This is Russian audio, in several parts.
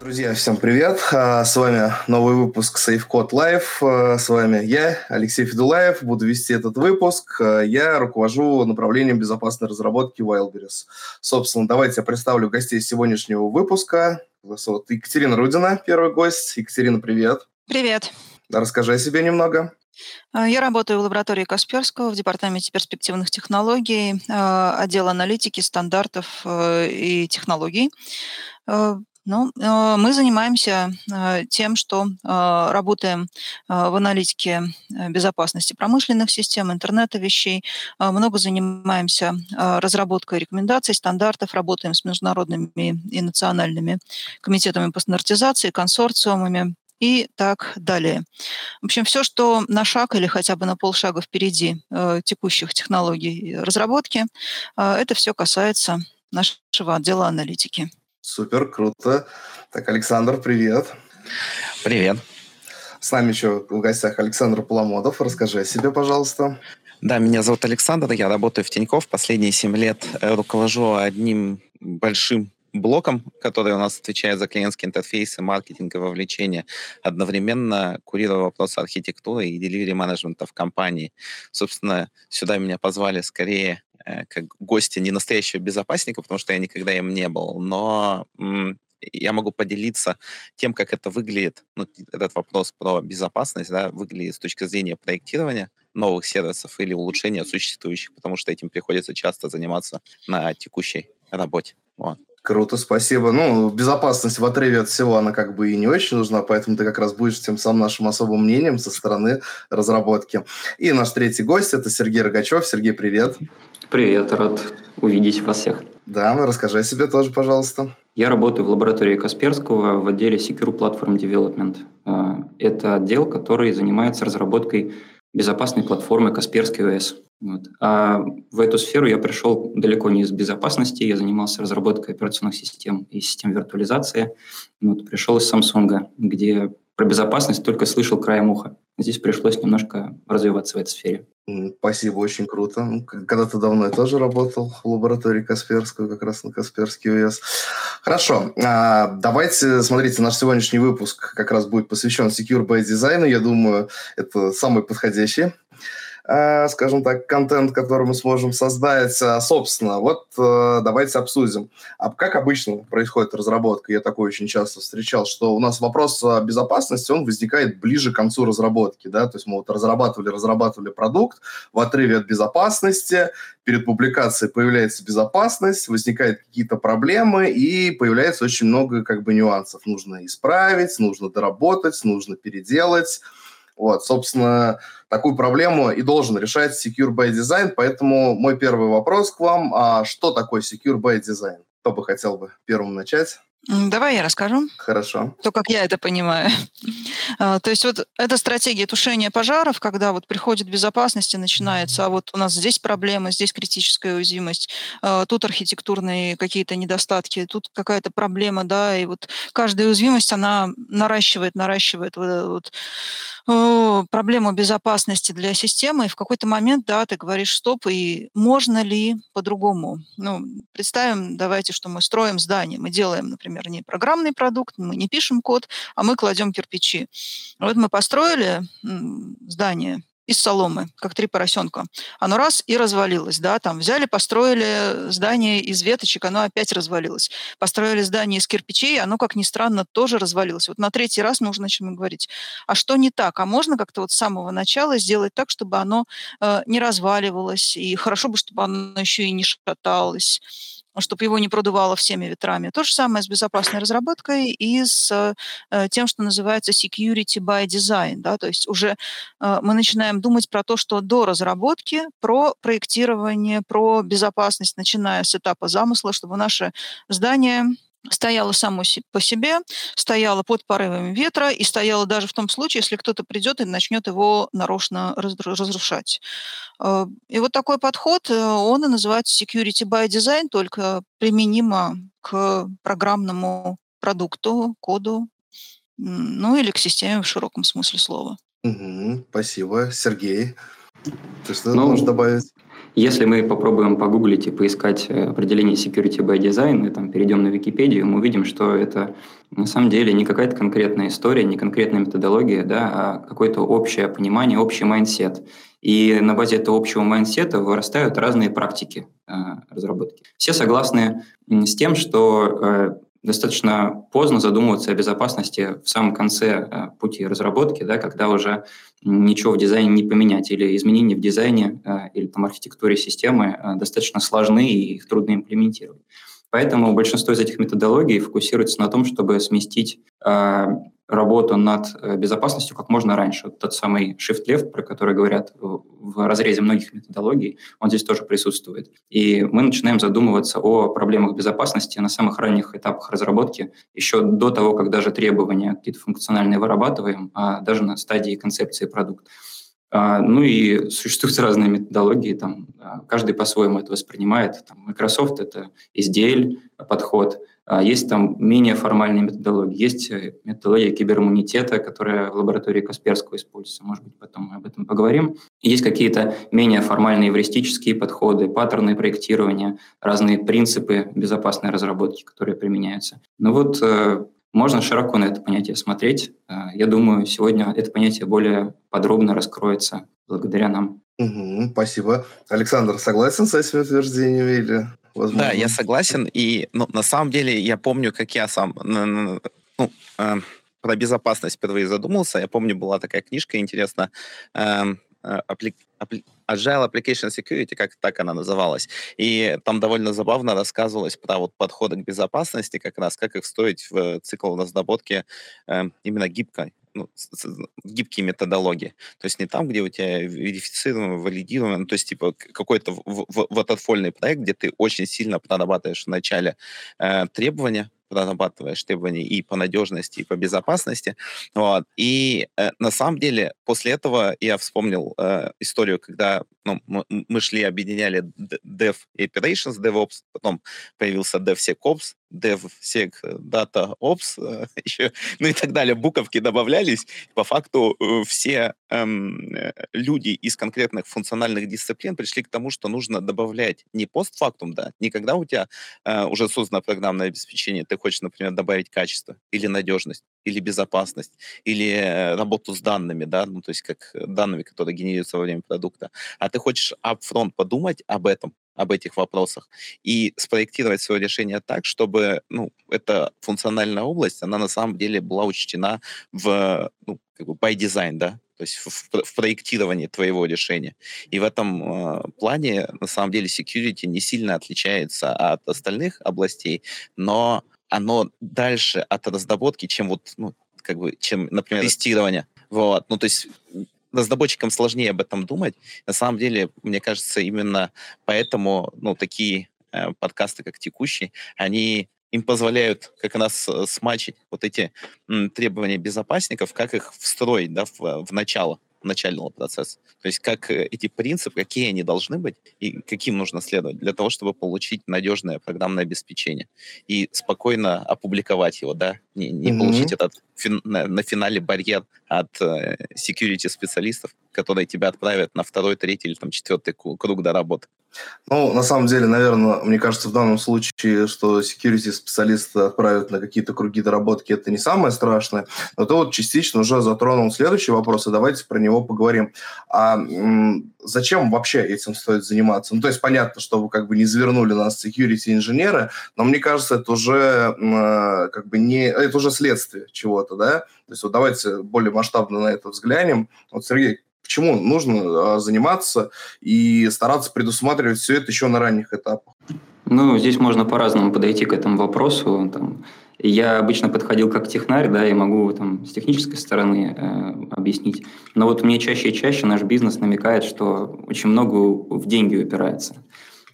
Друзья, всем привет! А, с вами новый выпуск SafeCode Live. А, с вами я, Алексей Федулаев, буду вести этот выпуск. А, я руковожу направлением безопасной разработки Wildberries. Собственно, давайте я представлю гостей сегодняшнего выпуска. Вот Екатерина Рудина, первый гость. Екатерина, привет! Привет! Расскажи о себе немного. Я работаю в лаборатории Касперского в департаменте перспективных технологий, отдел аналитики, стандартов и технологий. Ну, э, мы занимаемся э, тем, что э, работаем в аналитике безопасности промышленных систем, интернета вещей, много занимаемся разработкой рекомендаций, стандартов, работаем с международными и национальными комитетами по стандартизации, консорциумами и так далее. В общем, все, что на шаг или хотя бы на полшага впереди текущих технологий разработки, это все касается нашего отдела аналитики. Супер, круто. Так, Александр, привет. Привет. С нами еще в гостях Александр Поломодов. Расскажи о себе, пожалуйста. Да, меня зовут Александр, я работаю в Тинькофф. Последние семь лет э, руковожу одним большим блоком, который у нас отвечает за клиентские интерфейсы, маркетинг и вовлечение, одновременно курирую вопросы архитектуры и деливери менеджмента в компании. Собственно, сюда меня позвали скорее Э, как гостя не настоящего безопасника, потому что я никогда им не был, но я могу поделиться тем, как это выглядит, ну, этот вопрос про безопасность, да, выглядит с точки зрения проектирования новых сервисов или улучшения существующих, потому что этим приходится часто заниматься на текущей работе. Вот. Круто, спасибо. Ну, безопасность в отрыве от всего, она как бы и не очень нужна, поэтому ты как раз будешь тем самым нашим особым мнением со стороны разработки. И наш третий гость – это Сергей Рогачев. Сергей, привет. Привет, рад увидеть вас всех. Да, ну расскажи о себе тоже, пожалуйста. Я работаю в лаборатории Касперского в отделе Secure Platform Development. А, это отдел, который занимается разработкой безопасной платформы Касперский ОС. Вот. А в эту сферу я пришел далеко не из безопасности, я занимался разработкой операционных систем и систем виртуализации. Вот. Пришел из Samsung, где про безопасность только слышал краем уха. Здесь пришлось немножко развиваться в этой сфере. Спасибо, очень круто. Ну, когда-то давно я тоже работал в лаборатории Касперского, как раз на Касперский УС. Хорошо, а, давайте, смотрите, наш сегодняшний выпуск как раз будет посвящен Secure by Design. Я думаю, это самый подходящий скажем так, контент, который мы сможем создать. Э, собственно, вот э, давайте обсудим. А как обычно происходит разработка? Я такое очень часто встречал, что у нас вопрос безопасности, он возникает ближе к концу разработки, да, то есть мы вот разрабатывали, разрабатывали продукт в отрыве от безопасности, перед публикацией появляется безопасность, возникают какие-то проблемы, и появляется очень много как бы нюансов. Нужно исправить, нужно доработать, нужно переделать. Вот, собственно, такую проблему и должен решать Secure by Design. Поэтому мой первый вопрос к вам. А что такое Secure by Design? Кто бы хотел бы первым начать? Давай я расскажу. Хорошо. То, как я это понимаю. А, то есть вот эта стратегия тушения пожаров, когда вот приходит безопасность и начинается, а вот у нас здесь проблема, здесь критическая уязвимость, а, тут архитектурные какие-то недостатки, тут какая-то проблема, да, и вот каждая уязвимость, она наращивает, наращивает вот, вот проблему безопасности для системы, и в какой-то момент, да, ты говоришь, стоп, и можно ли по-другому? Ну, представим, давайте, что мы строим здание, мы делаем, например, не программный продукт, мы не пишем код, а мы кладем кирпичи. Вот мы построили здание, из соломы, как три поросенка. Оно раз и развалилось, да, там взяли, построили здание из веточек, оно опять развалилось. Построили здание из кирпичей, оно, как ни странно, тоже развалилось. Вот на третий раз нужно начнем говорить, а что не так? А можно как-то вот с самого начала сделать так, чтобы оно э, не разваливалось, и хорошо бы, чтобы оно еще и не шаталось чтобы его не продувало всеми ветрами. То же самое с безопасной разработкой и с э, тем, что называется security by design. Да? То есть уже э, мы начинаем думать про то, что до разработки, про проектирование, про безопасность, начиная с этапа замысла, чтобы наше здание стояла само по себе, стояла под порывами ветра и стояла даже в том случае, если кто-то придет и начнет его нарочно разрушать. Э, и вот такой подход, э, он и называется security by design, только применимо к программному продукту, коду, ну или к системе в широком смысле слова. Угу, спасибо. Сергей, ты что ну, можешь добавить? Если мы попробуем погуглить и поискать э, определение security by design, и там перейдем на Википедию, мы увидим, что это на самом деле не какая-то конкретная история, не конкретная методология, да, а какое-то общее понимание, общий mindset. И на базе этого общего майндсета вырастают разные практики э, разработки. Все согласны с тем, что э, достаточно поздно задумываться о безопасности в самом конце э, пути разработки, да, когда уже ничего в дизайне не поменять, или изменения в дизайне э, или там архитектуре системы э, достаточно сложны и их трудно имплементировать. Поэтому большинство из этих методологий фокусируется на том, чтобы сместить работу над э, безопасностью как можно раньше. Вот тот самый shift left, про который говорят в разрезе многих методологий, он здесь тоже присутствует. И мы начинаем задумываться о проблемах безопасности на самых ранних этапах разработки, еще до того, как даже требования какие-то функциональные вырабатываем, а даже на стадии концепции продукта. Ну и существуют разные методологии, там, а, каждый по-своему это воспринимает. Там, Microsoft — это SDL подход, есть там менее формальные методологии. Есть э, методология кибериммунитета, которая в лаборатории Касперского используется. Может быть, потом мы об этом поговорим. Есть какие-то менее формальные эвристические подходы, паттерны проектирования, разные принципы безопасной разработки, которые применяются. Ну вот э, можно широко на это понятие смотреть. Э, я думаю, сегодня это понятие более подробно раскроется благодаря нам. Угу, спасибо. Александр, согласен с этими утверждениями или возможно. Да, я согласен. И ну, на самом деле я помню, как я сам ну, э, про безопасность впервые задумался. Я помню, была такая книжка, интересно, э, апли, апли, Agile Application Security, как так она называлась. И там довольно забавно рассказывалось про вот подходы к безопасности, как раз как их строить в цикл разработки э, именно гибкой ну, гибкие методологии. То есть не там, где у тебя верифицировано, валидировано, ну, то есть типа какой-то вататфольный проект, где ты очень сильно прорабатываешь в начале э, требования, прорабатываешь требования и по надежности, и по безопасности. Вот. И э, на самом деле после этого я вспомнил э, историю, когда ну, мы шли, объединяли Dev и Operations, DevOps, потом появился DevSecOps, DevSec Data Ops, э, еще, ну и так далее, буковки добавлялись. По факту э, все эм, э, люди из конкретных функциональных дисциплин пришли к тому, что нужно добавлять не постфактум, да, не когда у тебя э, уже создано программное обеспечение, ты хочешь, например, добавить качество или надежность, или безопасность, или работу с данными, да, ну, то есть как данными, которые генерируются во время продукта, а ты хочешь upfront подумать об этом, об этих вопросах и спроектировать свое решение так, чтобы ну, эта функциональная область, она на самом деле была учтена в ну, как бы by design, да, то есть в, в проектировании твоего решения. И в этом э, плане, на самом деле, security не сильно отличается от остальных областей, но оно дальше от разработки, чем вот, ну, как бы, чем, например, тестирование. Вот, ну, то есть разработчикам сложнее об этом думать. На самом деле, мне кажется, именно поэтому, ну, такие э, подкасты, как текущий, они им позволяют как раз э, смачить вот эти м, требования безопасников, как их встроить да, в, в начало начального процесса. То есть как э, эти принципы, какие они должны быть и каким нужно следовать для того, чтобы получить надежное программное обеспечение и спокойно опубликовать его, да, не, не mm-hmm. получить этот фин, на, на финале барьер от э, security специалистов, которые тебя отправят на второй, третий или там четвертый круг до работы. Ну, на самом деле, наверное, мне кажется, в данном случае, что security специалисты отправят на какие-то круги доработки, это не самое страшное. Но ты вот частично уже затронул следующий вопрос, и давайте про него поговорим. А м- зачем вообще этим стоит заниматься? Ну, то есть понятно, что вы как бы не завернули нас security инженеры, но мне кажется, это уже м- как бы не... Это уже следствие чего-то, да? То есть вот давайте более масштабно на это взглянем. Вот, Сергей, почему нужно а, заниматься и стараться предусматривать все это еще на ранних этапах? Ну, здесь можно по-разному подойти к этому вопросу. Там, я обычно подходил как технарь, да, и могу там с технической стороны э, объяснить. Но вот мне чаще и чаще наш бизнес намекает, что очень много в деньги упирается.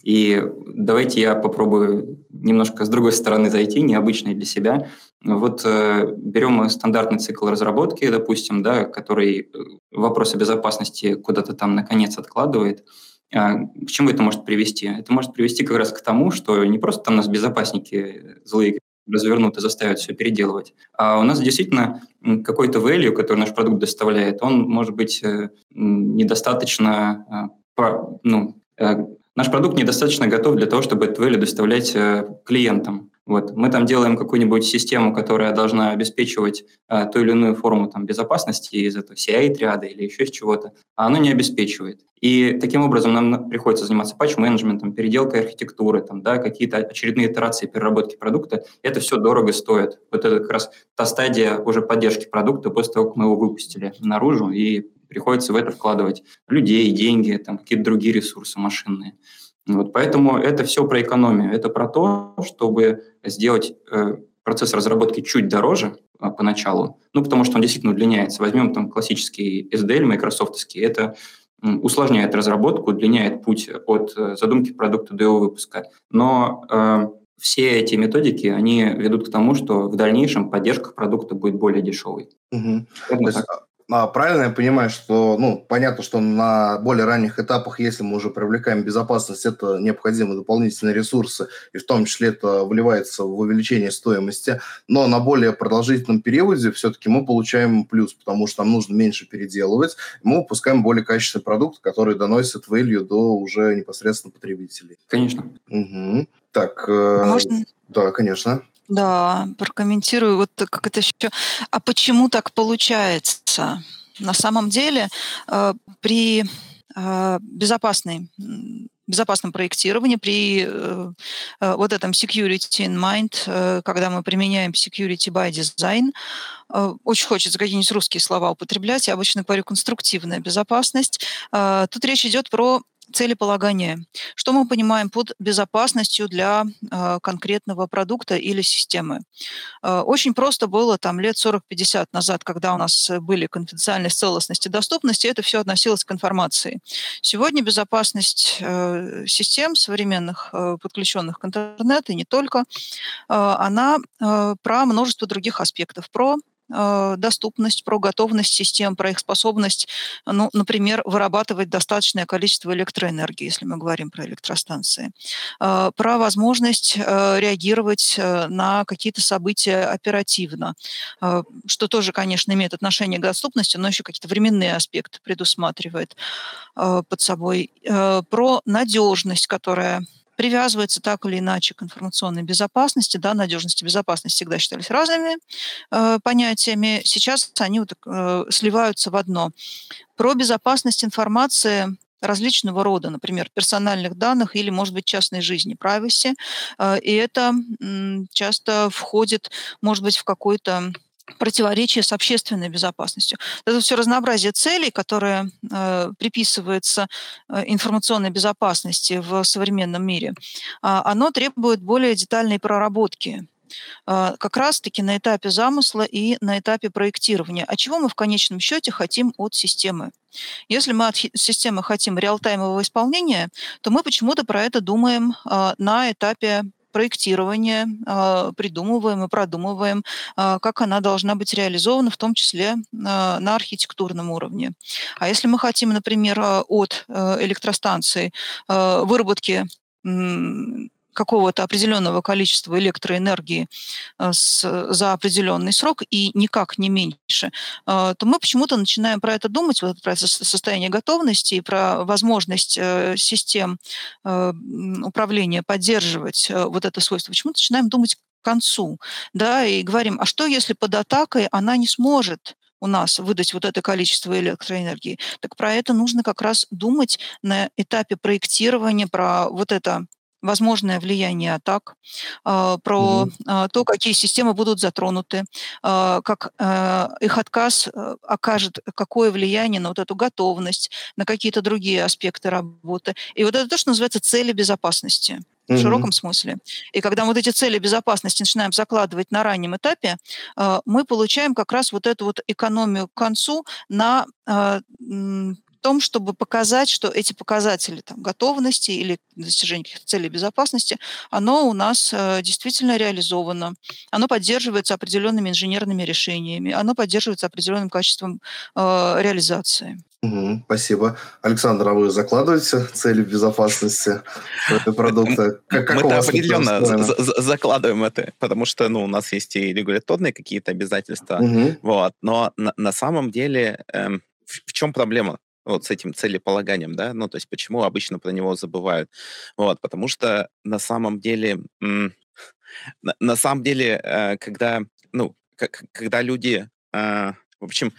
И давайте я попробую немножко с другой стороны зайти, необычной для себя. Вот э, берем стандартный цикл разработки, допустим, да, который э, вопросы безопасности куда-то там наконец откладывает. А, к чему это может привести? Это может привести как раз к тому, что не просто там нас безопасники злые развернут и заставят все переделывать. А у нас действительно какой-то value, который наш продукт доставляет, он может быть э, недостаточно а, ну, Наш продукт недостаточно готов для того, чтобы этот value доставлять клиентам. Вот. Мы там делаем какую-нибудь систему, которая должна обеспечивать а, ту или иную форму там, безопасности из этого CI-триада или еще из чего-то, а оно не обеспечивает. И таким образом нам приходится заниматься патч-менеджментом, переделкой архитектуры, там, да, какие-то очередные итерации переработки продукта. Это все дорого стоит. Вот это как раз та стадия уже поддержки продукта после того, как мы его выпустили наружу, и приходится в это вкладывать людей, деньги, там, какие-то другие ресурсы машинные. Вот, поэтому это все про экономию. Это про то, чтобы сделать э, процесс разработки чуть дороже э, поначалу, ну, потому что он действительно удлиняется. Возьмем там классический SDL, майкрософтовский, это усложняет разработку, удлиняет путь от э, задумки продукта до его выпуска. Но э, все эти методики, они ведут к тому, что в дальнейшем поддержка продукта будет более дешевой. Угу. Есть, а, правильно я понимаю, что, ну, понятно, что на более ранних этапах, если мы уже привлекаем безопасность, это необходимы дополнительные ресурсы, и в том числе это вливается в увеличение стоимости, но на более продолжительном периоде все-таки мы получаем плюс, потому что нам нужно меньше переделывать, мы выпускаем более качественный продукт, который доносит value до уже непосредственно потребителей. Конечно. Угу. Так, э, Можно? да, конечно. Да, прокомментирую. Вот как это еще... А почему так получается? На самом деле э, при э, безопасной безопасном проектировании, при э, э, вот этом security in mind, э, когда мы применяем security by design, э, очень хочется какие-нибудь русские слова употреблять, я обычно говорю конструктивная безопасность. Тут речь идет про целеполагание. Что мы понимаем под безопасностью для э, конкретного продукта или системы? Э, очень просто было там лет 40-50 назад, когда у нас были конфиденциальность, целостность и доступность, и это все относилось к информации. Сегодня безопасность э, систем современных, э, подключенных к интернету, и не только, э, она э, про множество других аспектов, про Э, доступность, про готовность систем, про их способность, ну, например, вырабатывать достаточное количество электроэнергии, если мы говорим про электростанции, э, про возможность э, реагировать на какие-то события оперативно, что тоже, конечно, имеет отношение к доступности, но еще какие-то временные аспекты предусматривает под собой, про надежность, которая привязывается так или иначе к информационной безопасности. Да, надежность и безопасность всегда считались разными э, понятиями. Сейчас они вот, э, сливаются в одно. Про безопасность информации различного рода, например, персональных данных или, может быть, частной жизни, privacy. Э, и это часто входит, может быть, в какой-то противоречие с общественной безопасностью. Это все разнообразие целей, которое э, приписывается э, информационной безопасности в современном мире, э, оно требует более детальной проработки э, как раз-таки на этапе замысла и на этапе проектирования. А чего мы в конечном счете хотим от системы? Если мы от системы хотим реалтаймового исполнения, то мы почему-то про это думаем э, на этапе проектирования, а, придумываем и продумываем, а, как она должна быть реализована, в том числе а, на архитектурном уровне. А если мы хотим, например, от э, электростанции выработки какого-то определенного количества электроэнергии э, с, за определенный срок и никак не меньше, э, то мы почему-то начинаем про это думать, вот про состояние готовности и про возможность э, систем управления поддерживать вот это свойство. Почему начинаем думать к концу, да, и говорим, а что если под атакой она не сможет у нас выдать вот это количество электроэнергии. Так про это нужно как раз думать на этапе проектирования, про вот это возможное влияние атак, а, про mm-hmm. то, какие системы будут затронуты, а, как их отказ э, окажет какое влияние на вот эту готовность, на какие-то другие аспекты работы. И вот это то, что называется цели безопасности в mm-hmm. широком смысле. И когда мы вот эти цели безопасности начинаем закладывать на раннем этапе, мы получаем как раз вот эту вот экономию к концу на том, чтобы показать, что эти показатели там, готовности или достижения каких-то целей безопасности, оно у нас э, действительно реализовано. Оно поддерживается определенными инженерными решениями, оно поддерживается определенным качеством э, реализации. Угу, спасибо. Александр, а вы закладываете цели безопасности продукта? Как, как Мы определенно закладываем это, потому что ну, у нас есть и регуляторные какие-то обязательства. Угу. Вот, но на, на самом деле эм, в, в чем проблема? Вот с этим целеполаганием, да, ну, то есть почему обычно про него забывают, вот, потому что на самом деле, на, на самом деле, э, когда, ну, когда люди, э, в общем,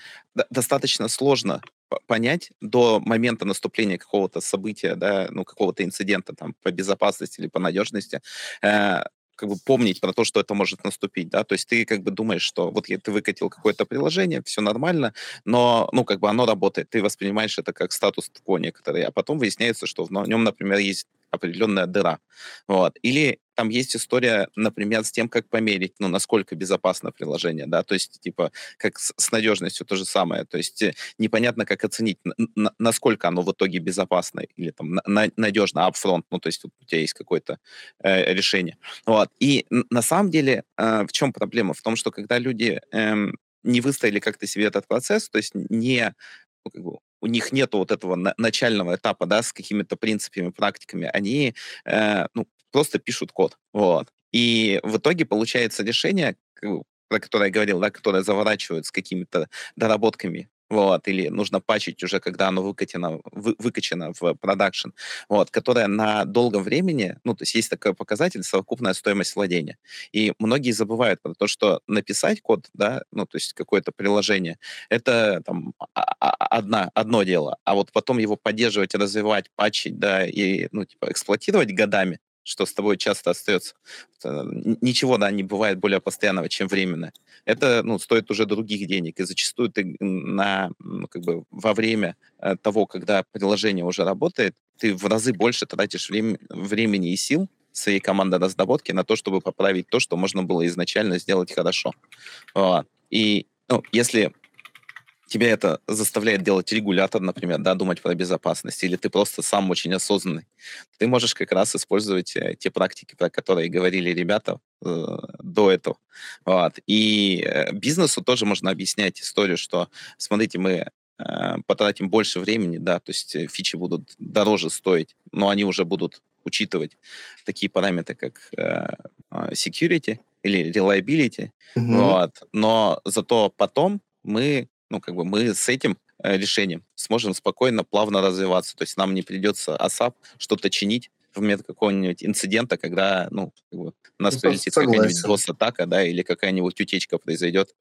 достаточно сложно понять до момента наступления какого-то события, да, ну, какого-то инцидента там по безопасности или по надежности, э, как бы помнить про то, что это может наступить, да, то есть ты как бы думаешь, что вот ты выкатил какое-то приложение, все нормально, но, ну, как бы оно работает, ты воспринимаешь это как статус-кво некоторые, а потом выясняется, что в нем, например, есть определенная дыра. Вот. Или там есть история, например, с тем, как померить, ну, насколько безопасно приложение, да, то есть, типа, как с, с надежностью то же самое, то есть э, непонятно, как оценить, на, насколько оно в итоге безопасно или там на, надежно upfront, ну, то есть у тебя есть какое-то э, решение. Вот. И на самом деле э, в чем проблема? В том, что когда люди э, не выстроили как-то себе этот процесс, то есть не ну, как бы, у них нет вот этого на- начального этапа, да, с какими-то принципами, практиками, они э, ну, просто пишут код, вот. И в итоге получается решение, про которое я говорил, да, которое заворачивают с какими-то доработками вот, или нужно пачить уже, когда оно выкачано, вы, выкачано в продакшн, вот, которая на долгом времени, ну, то есть есть такой показатель, совокупная стоимость владения. И многие забывают про то, что написать код, да, ну, то есть какое-то приложение, это там одна, одно дело, а вот потом его поддерживать, развивать, пачить, да, и, ну, типа, эксплуатировать годами, что с тобой часто остается. Ничего, да, не бывает более постоянного, чем временное. Это, ну, стоит уже других денег, и зачастую ты на, ну, как бы во время э, того, когда приложение уже работает, ты в разы больше тратишь время, времени и сил своей команды разработки на то, чтобы поправить то, что можно было изначально сделать хорошо. И ну, если тебя это заставляет делать регулятор, например, да, думать про безопасность, или ты просто сам очень осознанный, ты можешь как раз использовать э, те практики, про которые говорили ребята э, до этого. Вот. И э, бизнесу тоже можно объяснять историю, что, смотрите, мы э, потратим больше времени, да, то есть э, фичи будут дороже стоить, но они уже будут учитывать такие параметры, как э, а, security или reliability, mm-hmm. вот. но зато потом мы ну, как бы мы с этим э, решением сможем спокойно, плавно развиваться. То есть нам не придется ASAP что-то чинить в момент какого-нибудь инцидента, когда, ну, как бы, нас ну, прилетит какая-нибудь DOS-атака, да, или какая-нибудь утечка произойдет.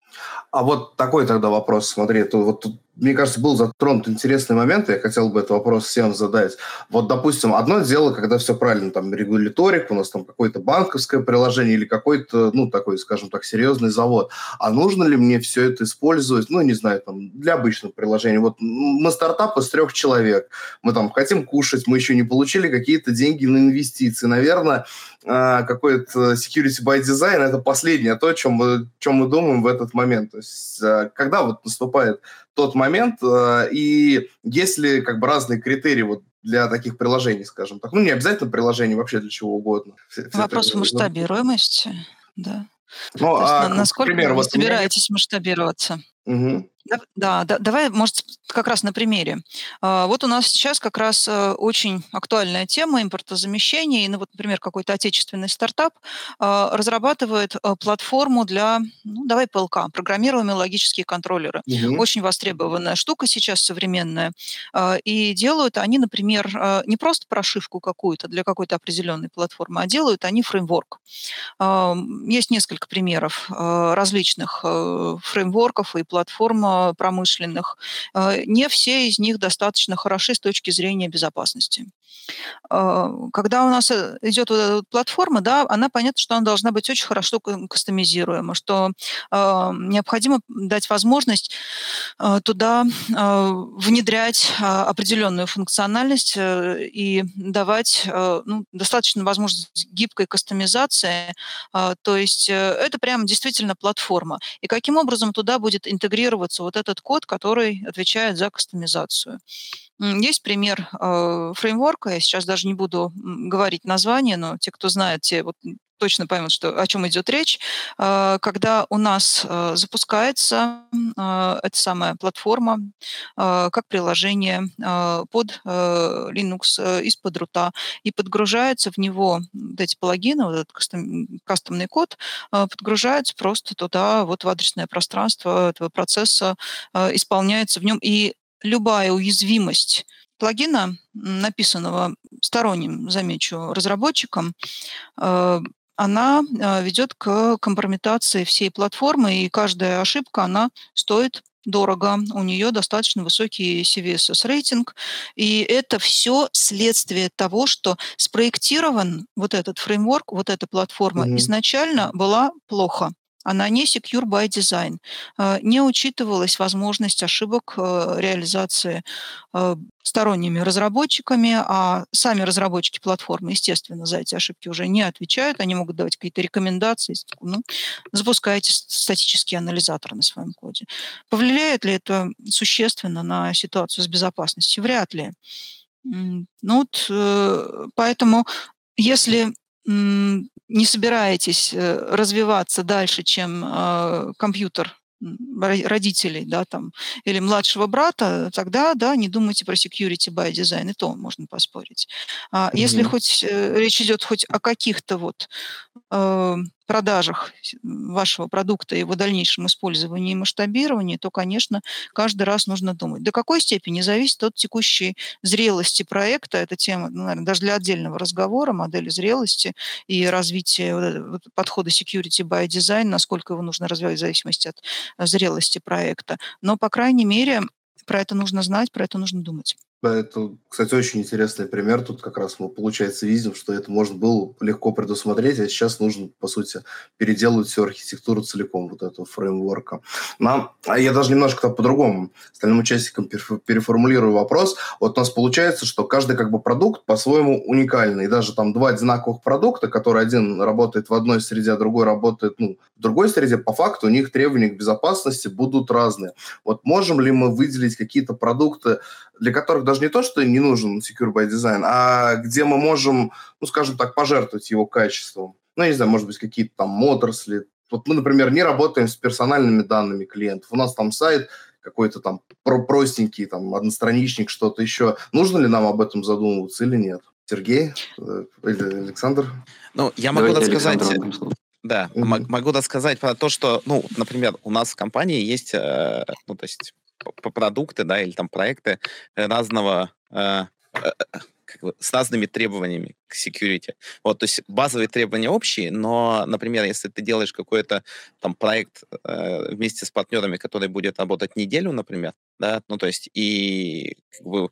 А вот такой тогда вопрос, смотри, тут, вот тут мне кажется, был затронут интересный момент, я хотел бы этот вопрос всем задать. Вот, допустим, одно дело, когда все правильно, там, регуляторик, у нас там какое-то банковское приложение или какой-то, ну, такой, скажем так, серьезный завод. А нужно ли мне все это использовать, ну, не знаю, там, для обычных приложений? Вот мы стартап из трех человек, мы там хотим кушать, мы еще не получили какие-то деньги на инвестиции. Наверное, а, какой-то security by design – это последнее то, о чем мы, чем мы думаем в этот момент. То есть, а, когда вот наступает тот момент, э, и есть ли как бы разные критерии вот для таких приложений, скажем так. Ну, не обязательно приложений, вообще для чего угодно. Вопрос масштабируемости, да. Ну, а, насколько примеру, вы вот собираетесь меня... масштабироваться? Угу. Да, да, давай, может, как раз на примере. А, вот у нас сейчас как раз э, очень актуальная тема импортозамещения. И, ну, вот, например, какой-то отечественный стартап а, разрабатывает э, платформу для, ну, давай ПЛК, программируемые логические контроллеры. Угу. Очень востребованная штука сейчас современная. А, и делают они, например, не просто прошивку какую-то для какой-то определенной платформы, а делают они фреймворк. Есть несколько примеров различных э, фреймворков и платформ промышленных, э, не все из них достаточно хороши с точки зрения безопасности. Э, когда у нас э, идет вот эта платформа, да, она понятно, что она должна быть очень хорошо кастомизируема, что необходимо дать возможность туда внедрять определенную функциональность и давать ну, достаточно возможность гибкой кастомизации. То есть это прямо действительно платформа. И каким образом туда будет интегрироваться вот этот код, который отвечает за кастомизацию. Есть пример э, фреймворка, я сейчас даже не буду говорить название, но те, кто знает, те вот точно поймут, что, о чем идет речь, э, когда у нас э, запускается эта самая платформа как приложение под Linux из-под рута и подгружается в него вот эти плагины, вот этот кастом, кастомный код, подгружается просто туда, вот в адресное пространство этого процесса, исполняется в нем. И любая уязвимость плагина, написанного сторонним, замечу, разработчиком, э, она э, ведет к компрометации всей платформы, и каждая ошибка, она стоит дорого, у нее достаточно высокий CVSS рейтинг, и это все следствие того, что спроектирован вот этот фреймворк, вот эта платформа mm-hmm. изначально была плохо она не secure by design. Э, не учитывалась возможность ошибок э, реализации э, сторонними разработчиками, а сами разработчики платформы, естественно, за эти ошибки уже не отвечают, они могут давать какие-то рекомендации, ну, запускайте статический анализатор на своем коде. Повлияет ли это существенно на ситуацию с безопасностью? Вряд ли. Ну вот, поэтому если не собираетесь э, развиваться дальше, чем э, компьютер родителей, да, там, или младшего брата, тогда, да, не думайте про security by design, и то можно поспорить. А mm-hmm. Если хоть э, речь идет хоть о каких-то вот продажах вашего продукта и его дальнейшем использовании и масштабировании, то, конечно, каждый раз нужно думать. До какой степени зависит от текущей зрелости проекта. Эта тема, ну, наверное, даже для отдельного разговора, модели зрелости и развития подхода security by design, насколько его нужно развивать в зависимости от зрелости проекта. Но, по крайней мере, про это нужно знать, про это нужно думать. Это, кстати, очень интересный пример. Тут как раз мы, получается, видим, что это можно было легко предусмотреть, а сейчас нужно, по сути, переделывать всю архитектуру целиком вот этого фреймворка. Но а я даже немножко по-другому остальным участникам переформулирую вопрос. Вот у нас получается, что каждый как бы продукт по-своему уникальный. И даже там два одинаковых продукта, которые один работает в одной среде, а другой работает ну, в другой среде, по факту у них требования к безопасности будут разные. Вот можем ли мы выделить какие-то продукты, для которых даже не то, что не нужен Secure by Design, а где мы можем, ну, скажем так, пожертвовать его качеством. Ну, я не знаю, может быть, какие-то там отрасли. Вот мы, например, не работаем с персональными данными клиентов. У нас там сайт какой-то там простенький, там, одностраничник, что-то еще. Нужно ли нам об этом задумываться или нет? Сергей э, или Александр? Ну, я могу Давайте рассказать... Да, mm-hmm. могу рассказать про то, что, ну, например, у нас в компании есть, э, ну, то есть продукты, да, или там проекты разного э, э, как бы, с разными требованиями к security. Вот, то есть базовые требования общие, но, например, если ты делаешь какой-то там проект э, вместе с партнерами, который будет работать неделю, например, да, ну, то есть и как бы,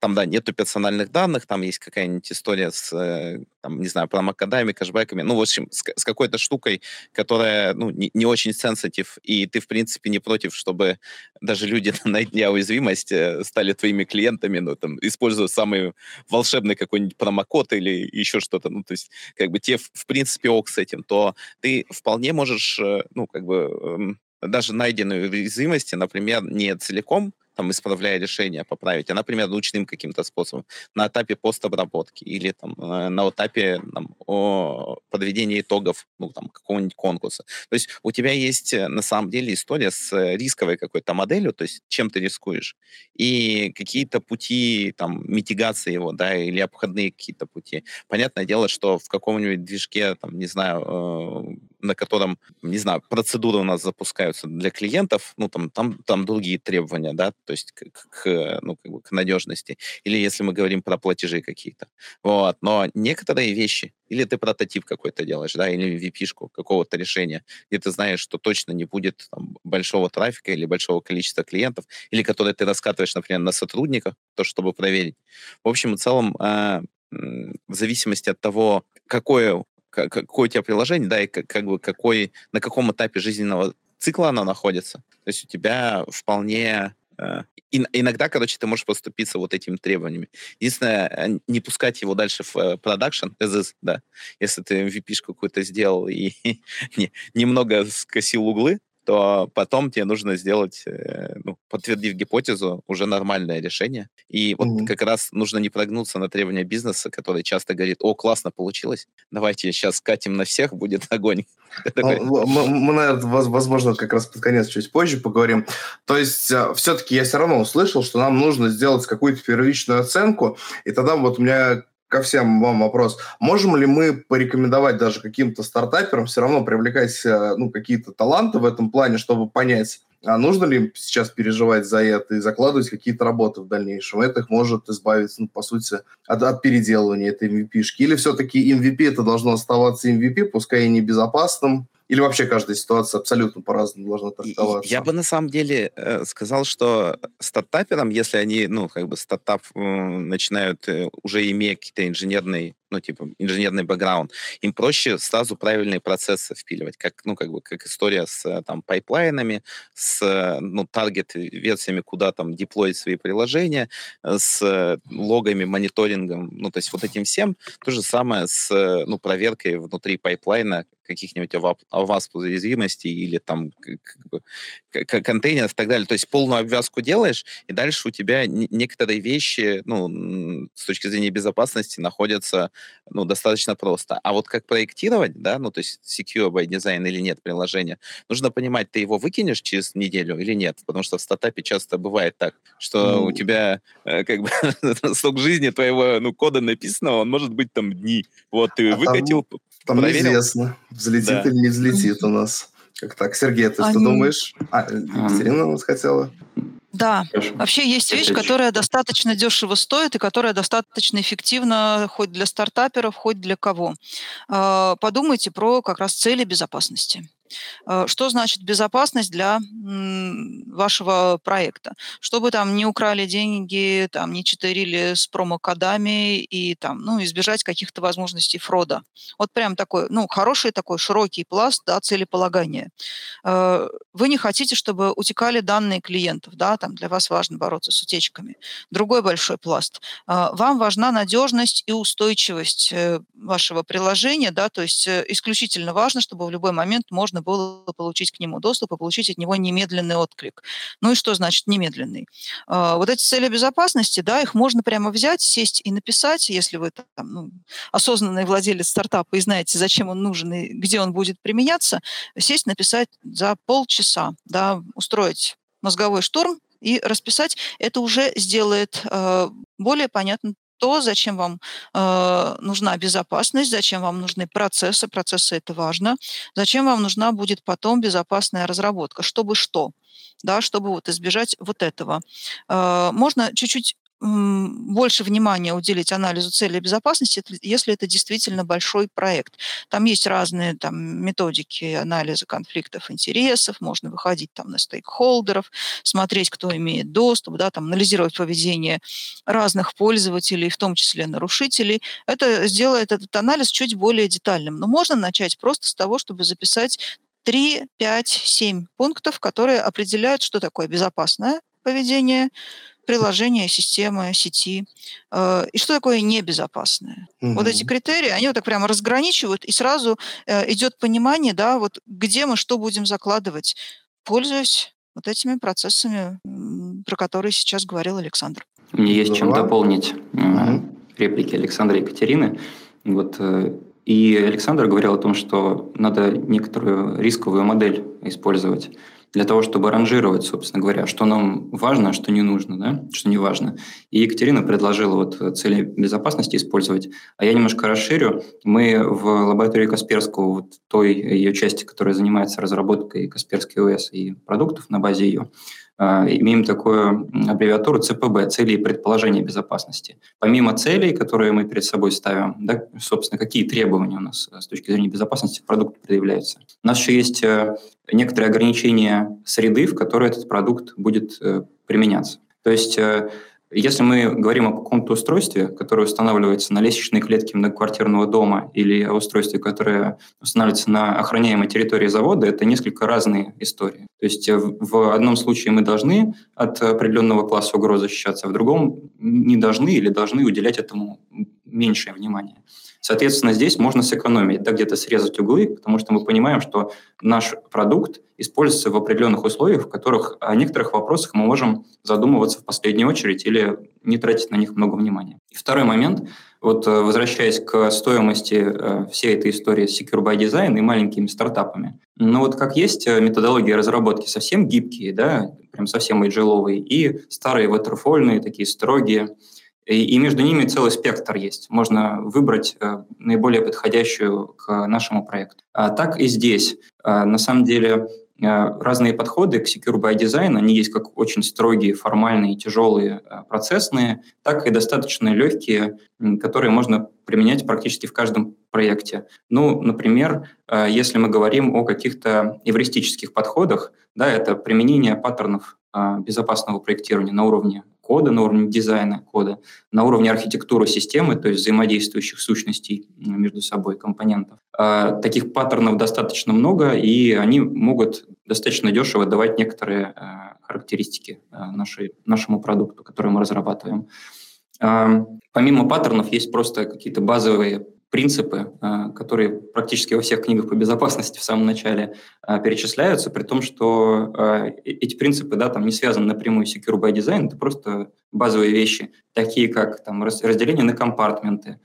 там, да, нету персональных данных, там есть какая-нибудь история с, э, там, не знаю, промокодами, кэшбэками, ну, в общем, с, с какой-то штукой, которая, ну, не, не очень сенситив, и ты, в принципе, не против, чтобы даже люди, найдя уязвимость, э, стали твоими клиентами, ну, там, используя самый волшебный какой-нибудь промокод или еще что-то, ну, то есть, как бы, те, в принципе, ок с этим, то ты вполне можешь, э, ну, как бы, эм, даже найденные уязвимости, например, не целиком там, исправляя решение, поправить, а, например, ручным каким-то способом, на этапе постобработки или там, э, на этапе там, о подведении итогов ну, там, какого-нибудь конкурса. То есть у тебя есть э, на самом деле история с э, рисковой какой-то моделью, то есть чем ты рискуешь, и какие-то пути там, митигации его, да, или обходные какие-то пути. Понятное дело, что в каком-нибудь движке, там, не знаю, на котором, не знаю, процедуры у нас запускаются для клиентов, ну, там, там, там другие требования, да, то есть к, к, ну, как бы к надежности, или если мы говорим про платежи какие-то. Вот. Но некоторые вещи, или ты прототип какой-то делаешь, да, или vp какого-то решения, где ты знаешь, что точно не будет там, большого трафика или большого количества клиентов, или которые ты раскатываешь, например, на сотрудниках, то, чтобы проверить. В общем и целом, э, в зависимости от того, какое какое у тебя приложение, да, и как, как бы какой, на каком этапе жизненного цикла оно находится. То есть у тебя вполне Э, иногда, короче, ты можешь поступиться вот этими требованиями. Единственное, э, не пускать его дальше в э, продакшн, да. Если ты MVP какую-то сделал и немного скосил углы, то потом тебе нужно сделать, э, ну, подтвердив гипотезу, уже нормальное решение. И вот mm-hmm. как раз нужно не прогнуться на требования бизнеса, который часто говорит, о, классно получилось, давайте сейчас катим на всех, будет огонь. Ну, мы, мы, наверное, возможно, как раз под конец чуть позже поговорим. То есть э, все-таки я все равно услышал, что нам нужно сделать какую-то первичную оценку, и тогда вот у меня ко всем вам вопрос. Можем ли мы порекомендовать даже каким-то стартаперам все равно привлекать ну, какие-то таланты в этом плане, чтобы понять, А нужно ли сейчас переживать за это и закладывать какие-то работы в дальнейшем? Это их может избавиться, ну, по сути, от, от переделывания этой MVP-шки. Или все-таки MVP это должно оставаться MVP, пускай и не безопасным, или вообще каждая ситуация абсолютно по-разному должна трактоваться? Я бы на самом деле э, сказал, что стартаперам, если они, ну, как бы стартап э, начинают, э, уже имея какие-то инженерные ну, типа, инженерный бэкграунд, им проще сразу правильные процессы впиливать, как, ну, как бы, как история с, там, пайплайнами, с, ну, таргет-версиями, куда там деплоить свои приложения, с логами, мониторингом, ну, то есть вот этим всем. То же самое с, ну, проверкой внутри пайплайна каких-нибудь OWASP уязвимостей или там контейнеров и так далее. То есть полную обвязку делаешь, и дальше у тебя некоторые вещи, ну, с точки зрения безопасности находятся ну, достаточно просто. А вот как проектировать, да, ну, то есть secure by design или нет приложения, нужно понимать, ты его выкинешь через неделю или нет, потому что в стартапе часто бывает так, что мм. у тебя э, как бы срок жизни твоего, ну, кода написанного, он может быть там дни. Вот ты а выкатил, там, там проверил. неизвестно, взлетит да. или не взлетит у нас. Как так, Сергей, ты Они... что думаешь? А, Екатерина у нас хотела. Да, Хорошо. вообще есть вещь, которая достаточно дешево стоит и которая достаточно эффективна хоть для стартаперов, хоть для кого. А, подумайте про как раз цели безопасности. Э, что значит безопасность для вашего проекта? Чтобы там не украли деньги, там не читерили с промокодами и там, ну, избежать каких-то возможностей фрода. Вот прям такой, ну, хороший такой широкий пласт, да, целеполагания. Э, вы не хотите, чтобы утекали данные клиентов, да, там для вас важно бороться с утечками. Другой большой пласт. Э, вам важна надежность и устойчивость вашего приложения, да, то есть исключительно важно, чтобы в любой момент можно было получить к нему доступ и получить от него немедленный отклик. Ну и что значит немедленный? А, вот эти цели безопасности, да, их можно прямо взять, сесть и написать, если вы там, ну, осознанный владелец стартапа и знаете, зачем он нужен и где он будет применяться, сесть, написать за полчаса, да, устроить мозговой штурм, и расписать, это уже сделает э, более понятно то, зачем вам э, нужна безопасность, зачем вам нужны процессы, процессы это важно, зачем вам нужна будет потом безопасная разработка, чтобы что, да, чтобы вот избежать вот этого. Э, можно чуть-чуть больше внимания уделить анализу цели безопасности, если это действительно большой проект. Там есть разные там, методики анализа конфликтов интересов, можно выходить там на стейкхолдеров, смотреть, кто имеет доступ, да, там, анализировать поведение разных пользователей, в том числе нарушителей. Это сделает этот анализ чуть более детальным. Но можно начать просто с того, чтобы записать 3, 5, 7 пунктов, которые определяют, что такое безопасное поведение, приложения, системы, сети. Э, и что такое небезопасное? Угу. Вот эти критерии, они вот так прямо разграничивают, и сразу э, идет понимание, да, вот где мы что будем закладывать, пользуясь вот этими процессами, про которые сейчас говорил Александр. Мне есть чем дополнить угу. реплики Александра и Екатерины. Вот, и Александр говорил о том, что надо некоторую рисковую модель использовать для того, чтобы ранжировать, собственно говоря, что нам важно, а что не нужно, да, что не важно. И Екатерина предложила вот цели безопасности использовать, а я немножко расширю. Мы в лаборатории Касперского, вот той ее части, которая занимается разработкой Касперской ОС и продуктов на базе ее, имеем такую аббревиатуру ЦПБ – цели и предположения безопасности. Помимо целей, которые мы перед собой ставим, да, собственно, какие требования у нас с точки зрения безопасности к продукту предъявляются. У нас еще есть э, некоторые ограничения среды, в которой этот продукт будет э, применяться. То есть э, если мы говорим о каком-то устройстве, которое устанавливается на лестничной клетке многоквартирного дома или о устройстве, которое устанавливается на охраняемой территории завода, это несколько разные истории. То есть э, в одном случае мы должны от определенного класса угрозы защищаться, в другом не должны или должны уделять этому меньшее внимание. Соответственно, здесь можно сэкономить, да, где-то срезать углы, потому что мы понимаем, что наш продукт используется в определенных условиях, в которых о некоторых вопросах мы можем задумываться в последнюю очередь или не тратить на них много внимания. И второй момент, вот э, возвращаясь к стоимости э, всей этой истории с Secure by Design и маленькими стартапами. Ну вот как есть э, методологии разработки совсем гибкие, да, прям совсем agile и старые waterfall такие строгие, и, между ними целый спектр есть. Можно выбрать э, наиболее подходящую к нашему проекту. А так и здесь. Э, на самом деле разные подходы к Secure by Design, они есть как очень строгие, формальные, тяжелые, процессные, так и достаточно легкие, которые можно применять практически в каждом проекте. Ну, например, если мы говорим о каких-то эвристических подходах, да, это применение паттернов безопасного проектирования на уровне кода, на уровне дизайна кода, на уровне архитектуры системы, то есть взаимодействующих сущностей между собой, компонентов. А, таких паттернов достаточно много, и они могут достаточно дешево давать некоторые а, характеристики а, нашей, нашему продукту, который мы разрабатываем. Помимо паттернов есть просто какие-то базовые принципы, а, которые практически во всех книгах по безопасности в самом начале а, перечисляются, при том, что а, эти принципы да, там не связаны напрямую с Secure by Design, это просто базовые вещи, такие как там, разделение на компартменты,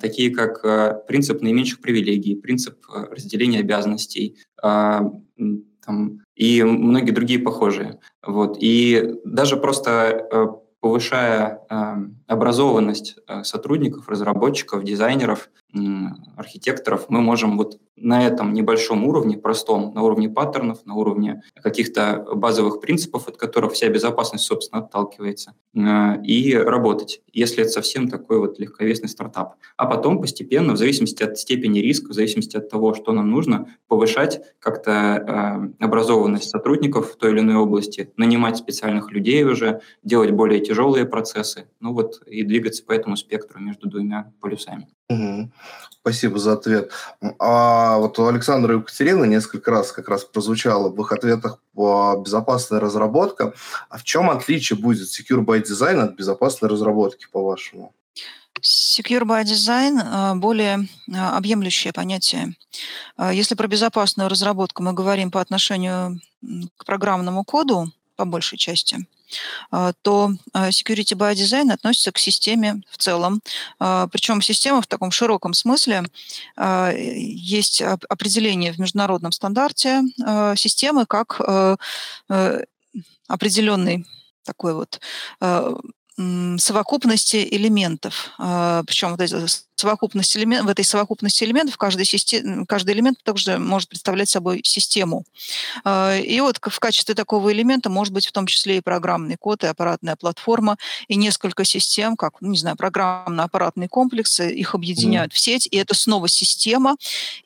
такие как принцип наименьших привилегий, принцип разделения обязанностей, там, и многие другие похожие. Вот. И даже просто повышая образованность э, сотрудников, разработчиков, дизайнеров, архитекторов, мы можем вот на этом небольшом уровне, простом, на уровне паттернов, на уровне каких-то базовых принципов, от которых вся безопасность, собственно, отталкивается, э, и работать, если это совсем такой вот легковесный стартап. А потом постепенно, в зависимости от степени риска, в зависимости от того, что нам нужно, повышать как-то э, образованность сотрудников в той или иной области, нанимать специальных людей уже, делать более тяжелые процессы, ну вот и двигаться по этому спектру между двумя полюсами. Угу. Спасибо за ответ. А вот у Александра и Екатерины несколько раз как раз прозвучало в их ответах по безопасной разработке. А в чем отличие будет Secure by Design от безопасной разработки, по-вашему? Secure by Design а, более а, объемлющее понятие. А, если про безопасную разработку мы говорим по отношению к программному коду, по большей части, то а, Security by Design относится к системе в целом. А, Причем система в таком широком смысле есть определение в международном стандарте системы как определенный такой вот совокупности элементов. Причем вот эти совокупность элемент, в этой совокупности элементов каждый, систем, каждый элемент также может представлять собой систему. А, и вот в качестве такого элемента может быть в том числе и программный код, и аппаратная платформа, и несколько систем, как, ну, не знаю, программно-аппаратные комплексы, их объединяют mm. в сеть, и это снова система.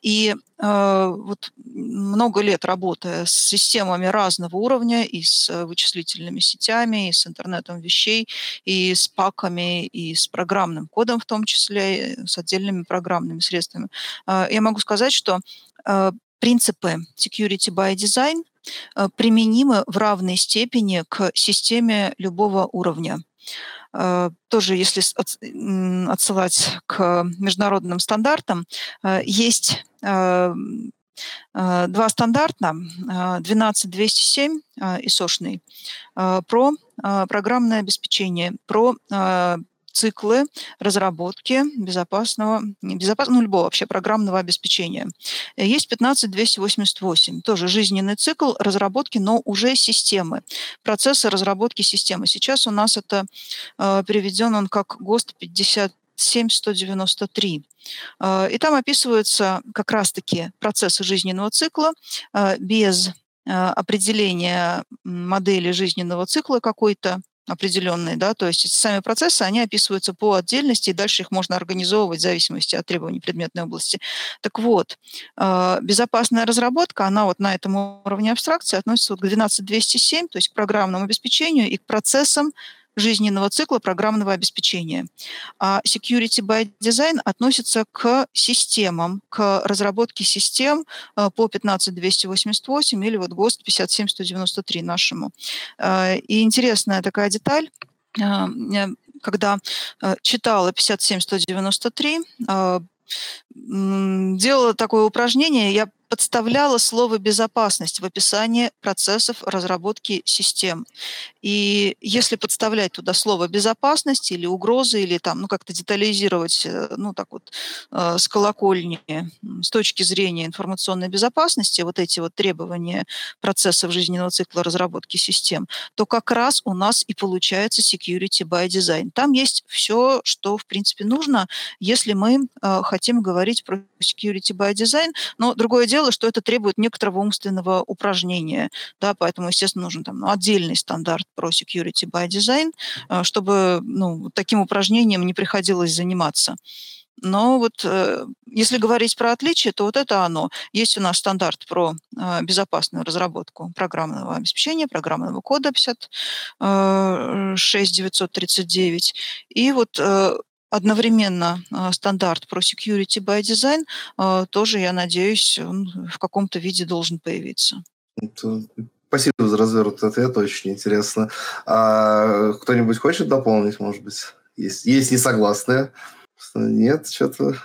И Uh, вот много лет работая с системами разного уровня, и с вычислительными сетями, и с интернетом вещей, и с паками, и с программным кодом в том числе, с отдельными программными средствами. А, я могу сказать, что а, принципы Security by Design а, применимы в равной степени к системе любого уровня. Тоже, если отсылать к международным стандартам, есть два стандарта, 12207 ISO-шный, про программное обеспечение, про циклы разработки безопасного, безопасного, ну, любого вообще программного обеспечения. Есть 15288, тоже жизненный цикл разработки, но уже системы, процессы разработки системы. Сейчас у нас это э, переведен он как ГОСТ 57193. Э, и там описываются как раз-таки процессы жизненного цикла э, без э, определения модели жизненного цикла какой-то, определенные, да, то есть эти сами процессы, они описываются по отдельности, и дальше их можно организовывать в зависимости от требований предметной области. Так вот, а, безопасная разработка, она вот на этом уровне абстракции относится вот к 12207, то есть к программному обеспечению и к процессам жизненного цикла программного обеспечения. А Security by Design относится к системам, к разработке систем э, по 15288 или вот ГОСТ 57193 нашему. Э, и интересная такая деталь, э, когда читала 57193, делала такое упражнение, я подставляла слово «безопасность» в описании процессов разработки систем. И если подставлять туда слово «безопасность» или «угрозы», или там, ну, как-то детализировать, э, ну, так вот, э, с колокольни, с точки зрения информационной безопасности, вот эти вот требования процессов жизненного цикла разработки систем, то как раз у нас и получается security by design. Там есть все, что, в принципе, нужно, если мы э, хотим говорить про security by design. Но другое дело, дело, что это требует некоторого умственного упражнения, да, поэтому, естественно, нужен там ну, отдельный стандарт про security by design, э, чтобы ну, таким упражнением не приходилось заниматься. Но вот э, если говорить про отличия, то вот это оно. Есть у нас стандарт про э, безопасную разработку программного обеспечения, программного кода 56939. Э, И вот э, одновременно э, стандарт про security by design э, тоже, я надеюсь, он в каком-то виде должен появиться. Спасибо за развернутый ответ, очень интересно. А кто-нибудь хочет дополнить, может быть? Есть, есть несогласные. Нет, что-то...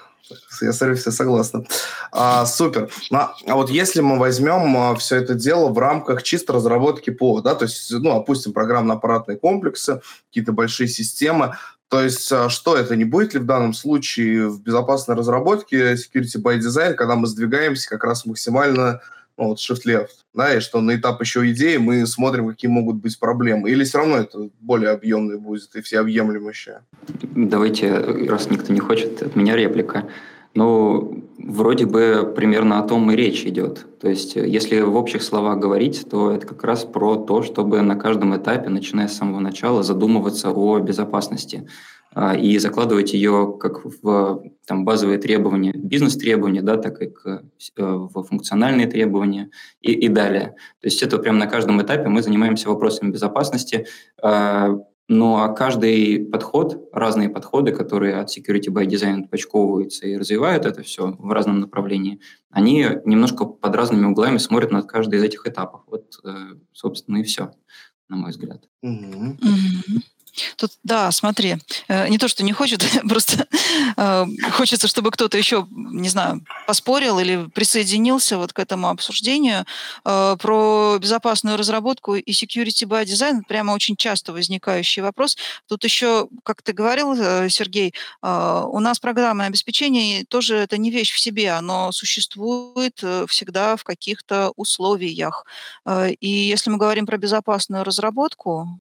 Я смотрю, все согласны. А, супер. Ну, а вот если мы возьмем а, все это дело в рамках чисто разработки ПО, да, то есть, ну, опустим программно-аппаратные комплексы, какие-то большие системы, то есть, а что это? Не будет ли в данном случае в безопасной разработке security by design, когда мы сдвигаемся как раз максимально ну, вот shift left, да, и что на этап еще идеи мы смотрим, какие могут быть проблемы, или все равно это более объемное будет и всеобъемлющее? Давайте, раз никто не хочет, от меня реплика. Ну, вроде бы примерно о том и речь идет. То есть, если в общих словах говорить, то это как раз про то, чтобы на каждом этапе, начиная с самого начала, задумываться о безопасности. А, и закладывать ее как в там, базовые требования, бизнес-требования, да, так и к, э, в функциональные требования и, и далее. То есть это прямо на каждом этапе мы занимаемся вопросами безопасности, а, ну а каждый подход, разные подходы, которые от Security by Design почковываются и развивают это все в разном направлении, они немножко под разными углами смотрят на каждый из этих этапов. Вот, э, собственно, и все, на мой взгляд. Mm-hmm. Mm-hmm. Тут, да, смотри, э, не то, что не хочет, просто э, хочется, чтобы кто-то еще, не знаю, поспорил или присоединился вот к этому обсуждению. Э, про безопасную разработку и security by design прямо очень часто возникающий вопрос. Тут еще, как ты говорил, Сергей, у нас программное обеспечение тоже это не вещь в себе, оно существует всегда в каких-то условиях. И если мы говорим про безопасную разработку,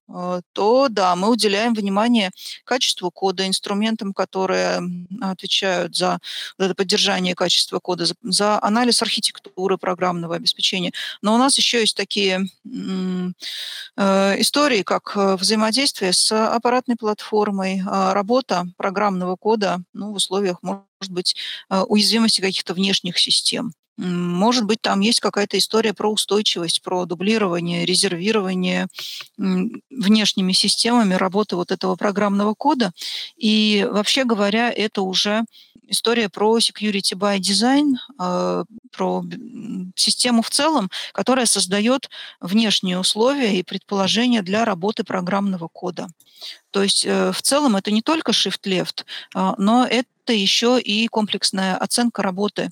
то да, мы уделяем внимание качеству кода, инструментам, которые отвечают за это поддержание качества кода, за, за анализ архитектуры программного обеспечения. Но у нас еще есть такие э, истории, как э, взаимодействие с аппаратной платформой, э, работа программного кода ну, в условиях, может быть, э, уязвимости каких-то внешних систем. Может быть, там есть какая-то история про устойчивость, про дублирование, резервирование внешними системами работы вот этого программного кода. И вообще говоря, это уже история про security by design, а, про систему в целом, которая создает внешние условия и предположения для работы программного кода. То есть э, в целом это не только shift-left, а, но это еще и комплексная оценка работы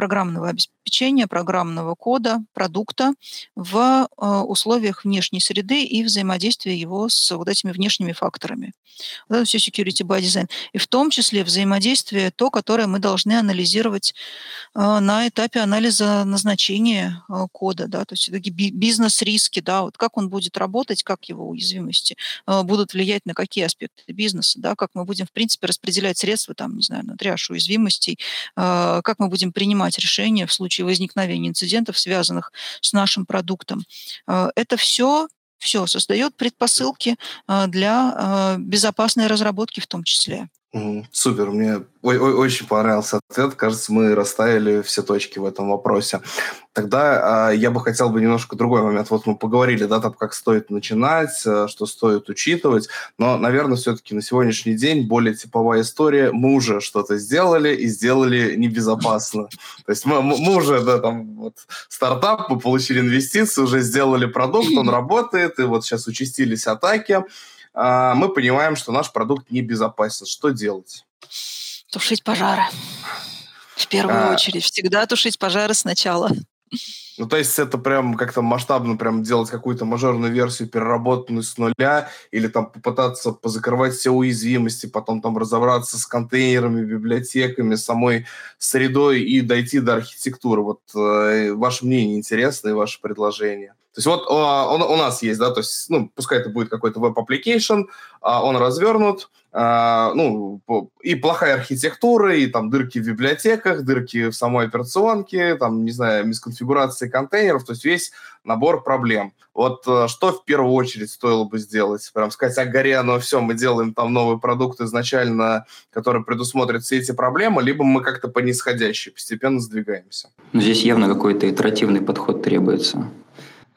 программного обеспечения, программного кода, продукта в э, условиях внешней среды и взаимодействия его с вот этими внешними факторами. Вот это все security by design. И в том числе взаимодействие то, которое мы должны анализировать э, на этапе анализа назначения э, кода, да, то есть бизнес-риски, да, вот как он будет работать, как его уязвимости будут влиять на какие аспекты бизнеса, да, как мы будем, в принципе, распределять средства, там, не знаю, на триаж уязвимостей, как мы будем принимать принимать решения в случае возникновения инцидентов, связанных с нашим продуктом. А, это все все создает предпосылки а, для а, безопасной разработки в том числе. Супер, мне очень понравился ответ. Кажется, мы расставили все точки в этом вопросе. Тогда э, я бы хотел бы немножко другой момент. Вот мы поговорили, да, там, как стоит начинать, э, что стоит учитывать. Но, наверное, все-таки на сегодняшний день более типовая история. Мы уже что-то сделали и сделали небезопасно. То есть мы, мы уже, да, там, вот, стартап, мы получили инвестиции, уже сделали продукт, он работает, и вот сейчас участились атаки. А, мы понимаем, что наш продукт небезопасен. Что делать? Тушить пожары. В первую а... очередь. Всегда тушить пожары сначала. Ну, то есть это прям как-то масштабно прям делать какую-то мажорную версию, переработанную с нуля, или там попытаться позакрывать все уязвимости, потом там разобраться с контейнерами, библиотеками, самой средой и дойти до архитектуры. Вот э, ваше мнение интересно и ваше предложение. То есть вот а, он, у нас есть, да, то есть, ну, пускай это будет какой-то web application, а, он развернут, а, ну, и плохая архитектура, и там дырки в библиотеках, дырки в самой операционке, там, не знаю, мисконфигурации контейнеров, то есть весь набор проблем. Вот э, что в первую очередь стоило бы сделать? Прям сказать, а горе, ну все, мы делаем там новый продукт изначально, который предусмотрит все эти проблемы, либо мы как-то по нисходящей постепенно сдвигаемся? Здесь явно какой-то итеративный подход требуется.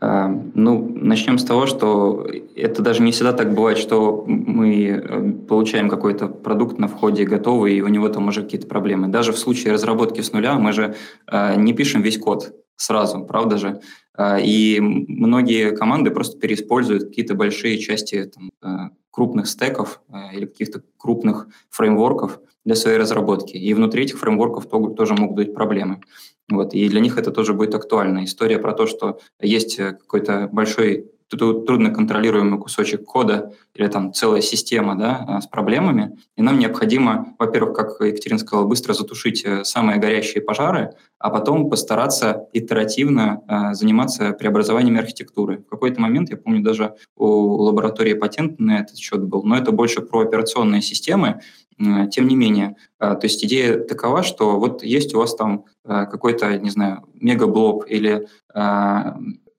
А, ну, начнем с того, что это даже не всегда так бывает, что мы э, получаем какой-то продукт на входе готовый, и у него там уже какие-то проблемы. Даже в случае разработки с нуля мы же э, не пишем весь код сразу, правда же? А, и многие команды просто переиспользуют какие-то большие части там, э, крупных стеков или каких-то крупных фреймворков для своей разработки. И внутри этих фреймворков тоже могут быть проблемы. Вот, и для них это тоже будет актуально. История про то, что есть э, какой-то большой трудно контролируемый кусочек кода или там целая система да, а, с проблемами, и нам необходимо, во-первых, как Екатерина сказала, быстро затушить э, самые горящие пожары, а потом постараться итеративно э, заниматься преобразованиями архитектуры. В какой-то момент, я помню, даже у лаборатории патент на этот счет был, но это больше про операционные системы, тем не менее, а, то есть идея такова, что вот есть у вас там а, какой-то, не знаю, мегаблок или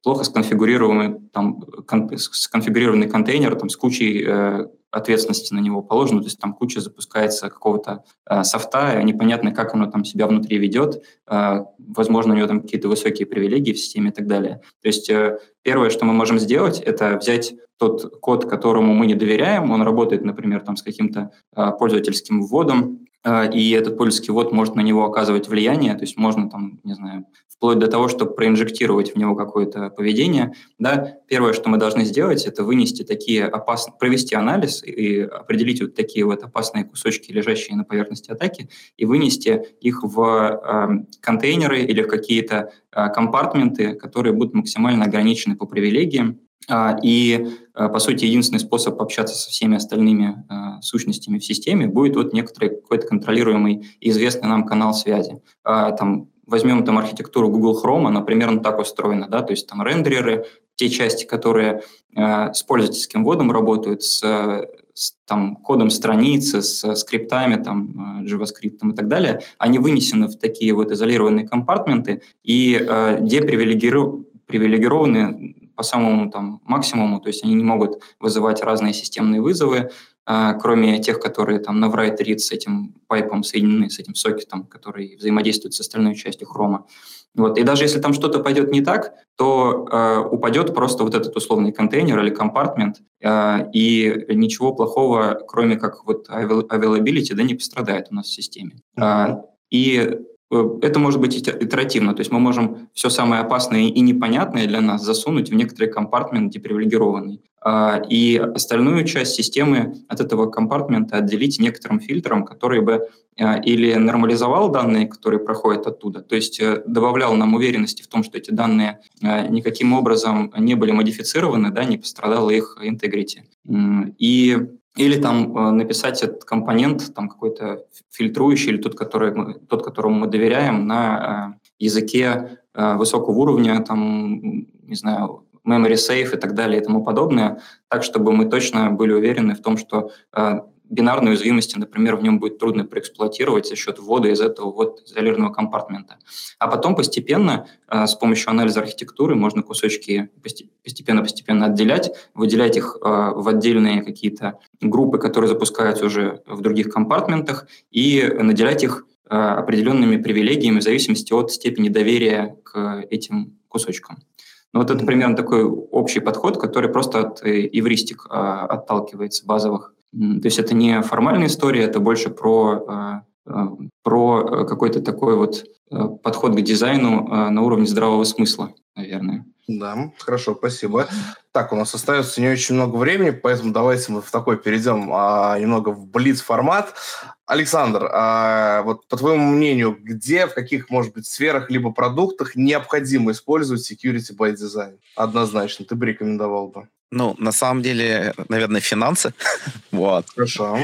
плохо сконфигурированный, там, кон, сконфигурированный контейнер там, с кучей э, ответственности на него положено, то есть там куча запускается какого-то э, софта, непонятно, как оно там себя внутри ведет, э, возможно, у него там какие-то высокие привилегии в системе и так далее. То есть э, первое, что мы можем сделать, это взять тот код, которому мы не доверяем, он работает, например, там с каким-то э, пользовательским вводом, и этот пользовательский ввод может на него оказывать влияние, то есть можно там, не знаю, вплоть до того, чтобы проинжектировать в него какое-то поведение, да, первое, что мы должны сделать, это вынести такие опасные, провести анализ и определить вот такие вот опасные кусочки, лежащие на поверхности атаки, и вынести их в э, контейнеры или в какие-то э, компартменты, которые будут максимально ограничены по привилегиям, а, и, а, по сути, единственный способ общаться со всеми остальными а, сущностями в системе будет вот некоторый какой-то контролируемый и известный нам канал связи. Там, возьмем там архитектуру Google Chrome, она примерно так устроена, да, то есть там рендереры, те части, которые с пользовательским вводом работают, с, с там, кодом страницы, с скриптами, там, JavaScript и так далее, они вынесены в такие вот изолированные компартменты и э, депривилегированы по самому там максимуму, то есть они не могут вызывать разные системные вызовы, а, кроме тех, которые там на write read с этим пайпом соединены, с этим сокетом, который взаимодействует с остальной частью хрома. Вот. И даже если там что-то пойдет не так, то э, упадет просто вот этот условный контейнер или компартмент, э, и ничего плохого, кроме как вот availability, да, не пострадает у нас в системе. Mm-hmm. И это может быть итеративно, то есть мы можем все самое опасное и непонятное для нас засунуть в некоторый компартмент депривилегированный, а, и остальную часть системы от этого компартмента отделить некоторым фильтром, который бы а, или нормализовал данные, которые проходят оттуда, то есть э, добавлял нам уверенности в том, что эти данные никаким образом не были модифицированы, да, не пострадала их интегрити. И или там э, написать этот компонент, там какой-то фильтрующий, или тот, который мы, тот, которому мы доверяем, на э, языке э, высокого уровня, там, не знаю, memory safe и так далее и тому подобное, так, чтобы мы точно были уверены в том, что бинарной уязвимости, например, в нем будет трудно проэксплуатировать за счет ввода из этого вот изолированного компартмента. А потом постепенно э, с помощью анализа архитектуры можно кусочки постепенно-постепенно отделять, выделять их э, в отдельные какие-то группы, которые запускаются уже в других компартментах, и наделять их э, определенными привилегиями в зависимости от степени доверия к этим кусочкам. Ну, вот это примерно такой общий подход, который просто от эвристик отталкивается, базовых то есть это не формальная история, это больше про, а, а, про какой-то такой вот а, подход к дизайну на уровне здравого смысла, наверное. Да, хорошо, спасибо. Так, у нас остается не очень много времени, поэтому давайте мы в такой перейдем а, немного в блиц-формат. Александр, а, вот по твоему мнению, где, в каких, может быть, сферах либо продуктах необходимо использовать security by design? Однозначно, ты бы рекомендовал бы. Ну, на самом деле, наверное, финансы. вот. Хорошо.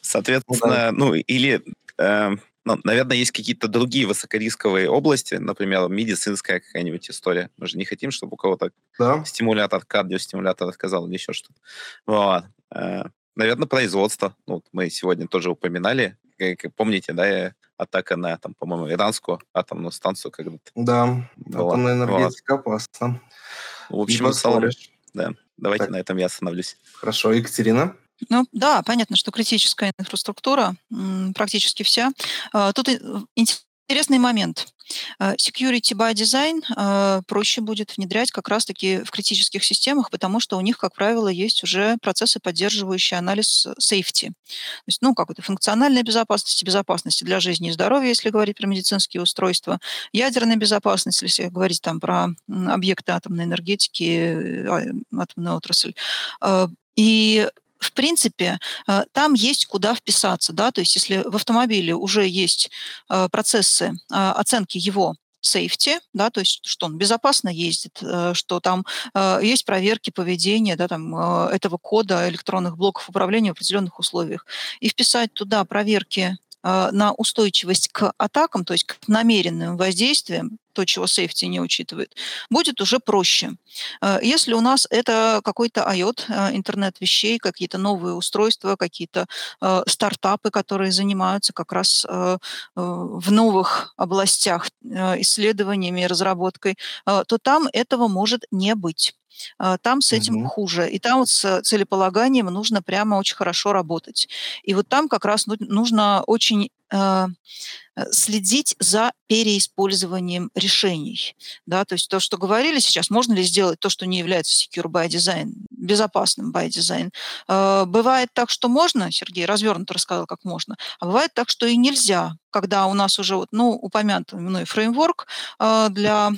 Соответственно, ну, или э, ну, наверное, есть какие-то другие высокорисковые области, например, медицинская какая-нибудь история. Мы же не хотим, чтобы у кого-то да. стимулятор, кардиостимулятор отказал или еще что-то. Вот. Э, наверное, производство. Ну, вот мы сегодня тоже упоминали. Как, помните, да, атака на, там, по-моему, иранскую атомную станцию когда-то. Да, была. атомная энергетика вот. опасна. В общем, в целом, да. Давайте так. на этом я остановлюсь. Хорошо, Екатерина? Ну да, понятно, что критическая инфраструктура, практически вся. А, тут интересный момент. А, security by Design а, проще будет внедрять как раз-таки в критических системах, потому что у них, как правило, есть уже процессы, поддерживающие анализ safety. То есть, ну, как это, функциональная безопасность, безопасности для жизни и здоровья, если говорить про медицинские устройства, ядерная безопасность, если говорить там про объекты атомной энергетики, атомная отрасль. И в принципе, э, там есть куда вписаться, да, то есть если в автомобиле уже есть э, процессы э, оценки его safety, да, то есть что он безопасно ездит, что там есть проверки поведения да, там, этого кода электронных блоков управления в определенных условиях, и вписать туда проверки на устойчивость к атакам, то есть к намеренным воздействиям, то, чего safety не учитывает, будет уже проще. Э, если у нас это какой-то IoT, э, интернет вещей, какие-то новые устройства, какие-то э, стартапы, которые занимаются как раз в новых областях исследованиями и разработкой, то там этого может не быть там с этим угу. хуже. И там вот с целеполаганием нужно прямо очень хорошо работать. И вот там как раз нужно очень следить за переиспользованием решений. Да, то есть то, что говорили сейчас, можно ли сделать то, что не является secure by design, безопасным by design. Э, бывает так, что можно, Сергей развернуто рассказал, как можно, а бывает так, что и нельзя, когда у нас уже вот, ну, упомянутый мной фреймворк э, для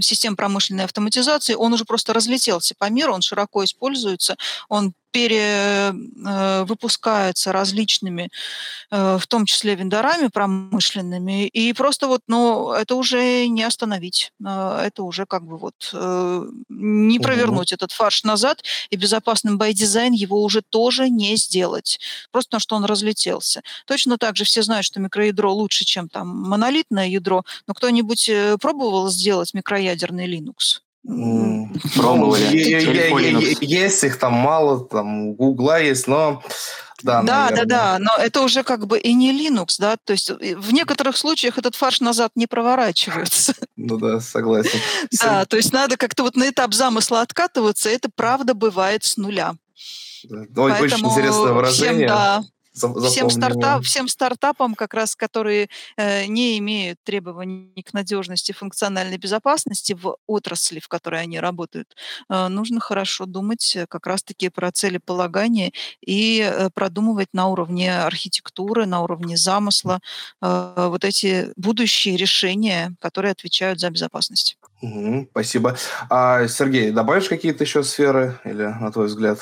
систем промышленной автоматизации, он уже просто разлетелся по миру, он широко используется, он перевыпускается различными, в том числе вендорами промышленными, промышленными. И просто вот, ну, это уже не остановить. А, это уже как бы вот э, не провернуть угу. этот фарш назад, и безопасным design его уже тоже не сделать. Просто потому, что он разлетелся. Точно так же все знают, что микроядро лучше, чем там монолитное ядро, но кто-нибудь э, пробовал сделать микроядерный Linux? Пробовали. Есть их там мало, там у Гугла есть, но да, да, да, да, но это уже как бы и не Linux, да, то есть э, в некоторых случаях этот фарш назад не проворачивается. Ну да, согласен. Да, то есть надо как-то вот на этап замысла откатываться, это правда бывает с нуля. Очень интересное выражение. да, всем, стартап, всем стартапам, как раз, которые э, не имеют требований к надежности функциональной безопасности в отрасли, в которой они работают, э, нужно хорошо думать э, как раз-таки про целеполагание и э, продумывать на уровне архитектуры, на уровне замысла э, вот эти будущие решения, которые отвечают за безопасность. Угу, спасибо. А, Сергей, добавишь какие-то еще сферы или на твой взгляд?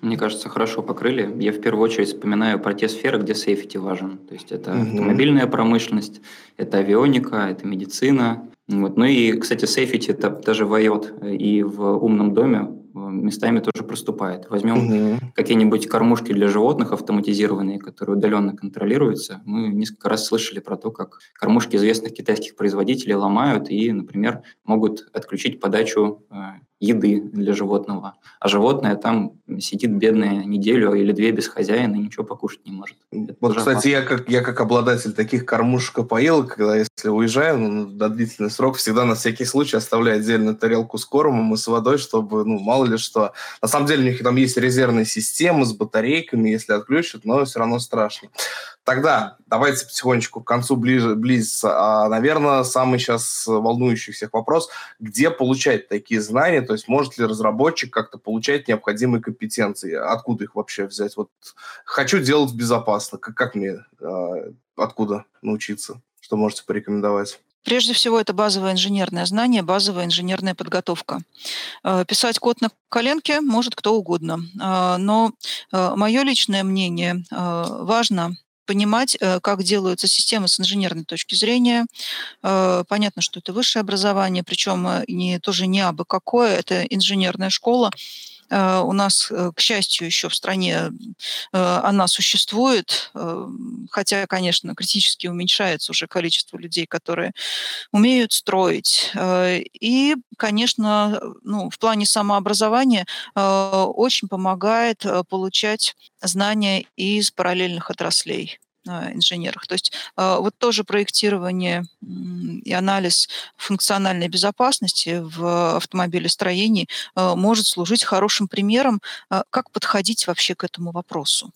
Мне кажется, хорошо покрыли. Я в первую очередь вспоминаю про те сферы, где сейфти важен. То есть это угу. автомобильная промышленность, это авионика, это медицина. Вот. Ну и, кстати, сейфти это даже в IoT и в умном доме местами тоже проступает. Возьмем угу. какие-нибудь кормушки для животных автоматизированные, которые удаленно контролируются. Мы несколько раз слышали про то, как кормушки известных китайских производителей ломают и, например, могут отключить подачу э, еды для животного. А животное там сидит бедная неделю или две без хозяина и ничего покушать не может. Это вот, кстати, я как, я как обладатель таких кормушек и поилок, когда если уезжаю ну, на длительный срок, всегда на всякий случай оставляю отдельно тарелку с кормом и с водой, чтобы, ну, мало ли что. На самом деле у них там есть резервные системы с батарейками, если отключат, но все равно страшно. Тогда давайте потихонечку к концу ближе, близиться. А, наверное, самый сейчас волнующий всех вопрос, где получать такие знания, то есть может ли разработчик как-то получать необходимые компетенции, откуда их вообще взять? Вот хочу делать безопасно, как, как мне, э, откуда научиться? Что можете порекомендовать? Прежде всего, это базовое инженерное знание, базовая инженерная подготовка. Писать код на коленке может кто угодно, но мое личное мнение важно понимать, э, как делаются системы с инженерной точки зрения. Э, понятно, что это высшее образование, причем э, не, тоже не абы какое, это инженерная школа. Э, у нас, э, к счастью, еще в стране э, она существует, хотя, конечно, критически уменьшается уже количество людей, которые умеют строить. И, конечно, ну, в плане самообразования очень помогает получать знания из параллельных отраслей. Э, инженерах. То есть э, вот тоже проектирование и анализ функциональной безопасности в автомобилестроении э, может служить хорошим примером, как подходить вообще к этому вопросу.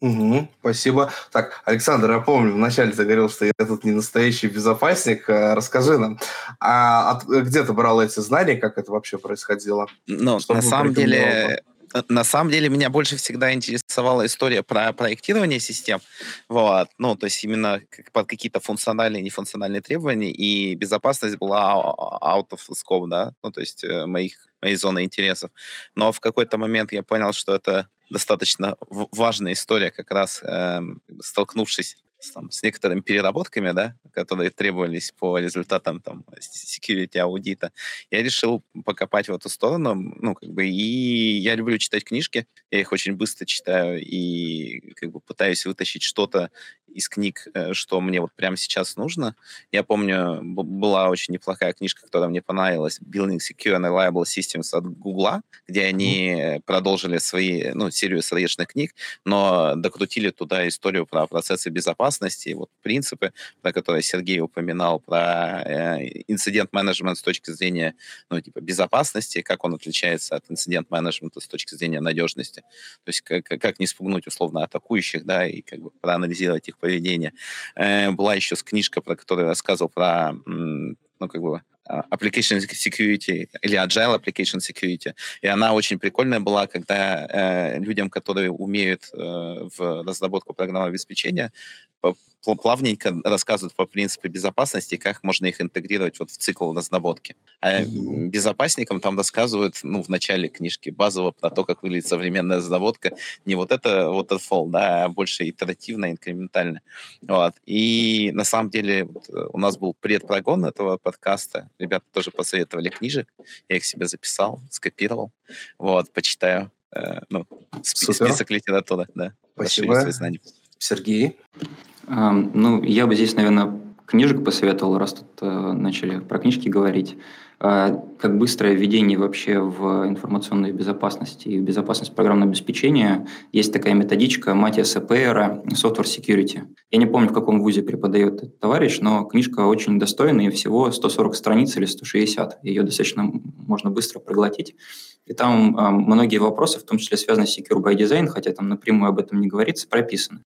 Угу, спасибо. Так, Александр, я помню, вначале ты говорил, что я тут не настоящий безопасник. Расскажи нам, а от, где ты брал эти знания, как это вообще происходило? Ну, на самом деле, на самом деле меня больше всегда интересовала история про проектирование систем. Вот. Ну, то есть именно под какие-то функциональные и нефункциональные требования, и безопасность была out of scope, да, ну, то есть э, моих, моей зоны интересов. Но в какой-то момент я понял, что это достаточно важная история, как раз э, столкнувшись с, там, с некоторыми переработками, да, которые требовались по результатам там security аудита, я решил покопать в эту сторону, ну, как бы, и я люблю читать книжки, я их очень быстро читаю и как бы пытаюсь вытащить что-то из книг, э, что мне вот прямо сейчас нужно. Я помню, была очень неплохая книжка, которая мне понравилась, Building Secure and Reliable Systems от Гугла, где они mm-hmm. продолжили свои, ну, серию срочных книг, но докрутили туда историю про процессы безопасности, вот принципы, про которые Сергей упоминал, про э, инцидент-менеджмент с точки зрения, ну, типа, безопасности, как он отличается от инцидент-менеджмента с точки зрения надежности. То есть как, как не спугнуть условно атакующих, да, и как бы проанализировать их поведения. Э, была еще книжка, про которую я рассказывал про, ну, как бы, а, application security или agile application security. И она очень прикольная была, когда э, людям, которые умеют э, в разработку программного обеспечения, плавненько рассказывают по принципу безопасности, как можно их интегрировать вот в цикл разработки. А mm-hmm. безопасникам там рассказывают, ну, в начале книжки базово про то, как выглядит современная разработка. Не вот это waterfall, да, а больше итеративно, инкрементально. Вот. И на самом деле вот, э, у нас был предпрогон этого подкаста. Ребята тоже посоветовали книжек. Я их себе записал, скопировал. Вот, почитаю. Э, ну, список литературы, да. Спасибо. Сергей? Ну, я бы здесь, наверное, книжек посоветовал, раз тут э, начали про книжки говорить. А, как быстрое введение вообще в информационную безопасность и безопасность программного обеспечения. Есть такая методичка Матиаса Пейера Software Security. Я не помню, в каком вузе преподает этот товарищ, но книжка очень достойная, всего 140 страниц или 160. Ее достаточно можно быстро проглотить. И там а, многие вопросы, в том числе связанные с Secure by Design, хотя там напрямую об этом не говорится, прописаны.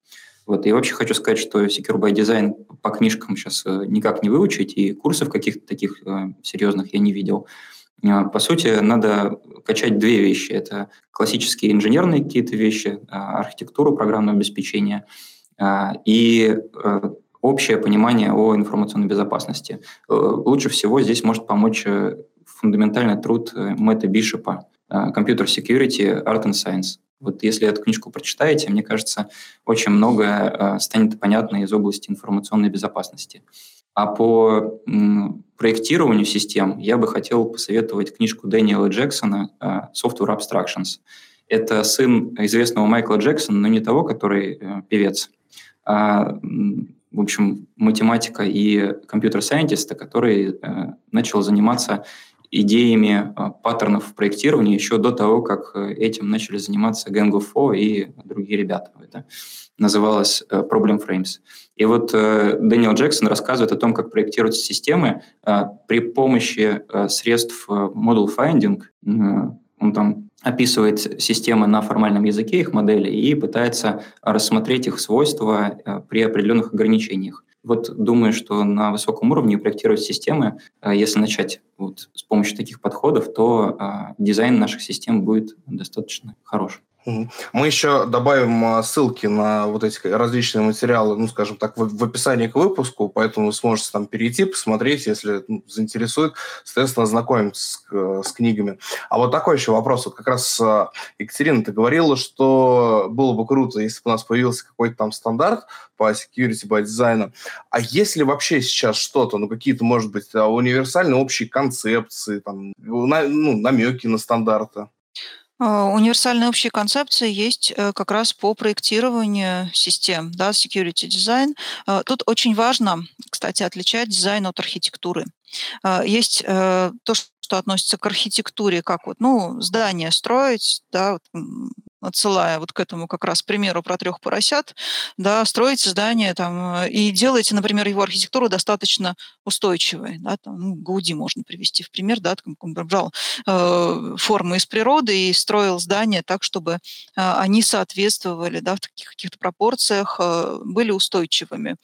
Вот. И вообще хочу сказать, что Secure by Design по книжкам сейчас э, никак не выучить, и курсов каких-то таких э, серьезных я не видел. А, по сути, надо качать две вещи. Это классические инженерные какие-то вещи, а, архитектуру программного обеспечения а, и э, общее понимание о информационной безопасности. Лучше всего здесь может помочь фундаментальный труд Мэтта Бишопа «Computer Security, Art and Science». Вот если эту книжку прочитаете, мне кажется, очень многое э, станет понятно из области информационной безопасности. А по проектированию систем я бы хотел посоветовать книжку Дэниела Джексона э, «Software Abstractions». Это сын известного Майкла Джексона, но не того, который э, певец, а, в общем, математика и компьютер-сайентиста, который начал заниматься идеями а, паттернов проектирования еще до того, как э, этим начали заниматься Gang of Four и другие ребята. Это называлось э, Problem Frames. И вот э, Дэниел Джексон рассказывает о том, как проектируются системы при помощи средств Model Finding. Он там описывает системы на формальном языке, их модели, и пытается рассмотреть их свойства при определенных ограничениях. Вот думаю, что на высоком уровне проектировать системы, а, если начать вот с помощью таких подходов, то а, дизайн наших систем будет достаточно хорош. Мы еще добавим а, ссылки на вот эти различные материалы, ну, скажем так, в, описании к выпуску, поэтому вы сможете там перейти, посмотреть, если ну, заинтересует, соответственно, ознакомиться с, э, с книгами. А вот такой еще вопрос. Вот как раз а, Екатерина, ты говорила, что было бы круто, если бы у нас появился какой-то там стандарт по security, по дизайну. А есть ли вообще сейчас что-то, ну, какие-то, может быть, универсальные общие концепции, там, ну, намеки на стандарты? А, универсальные общие концепции есть э, как раз по проектированию систем, да, security design. А, тут очень важно, кстати, отличать дизайн от архитектуры. А, есть э, то, что относится к архитектуре, как вот, ну, здание строить, да, отсылая вот к этому как раз примеру про трех поросят, да, строите здание там э, и делаете, например, его архитектуру достаточно устойчивой, да, там, ну, Гауди можно привести в пример, да, там, он брал э, формы из природы и строил здания так, чтобы э, они соответствовали, да, в таких каких-то пропорциях, э, были устойчивыми.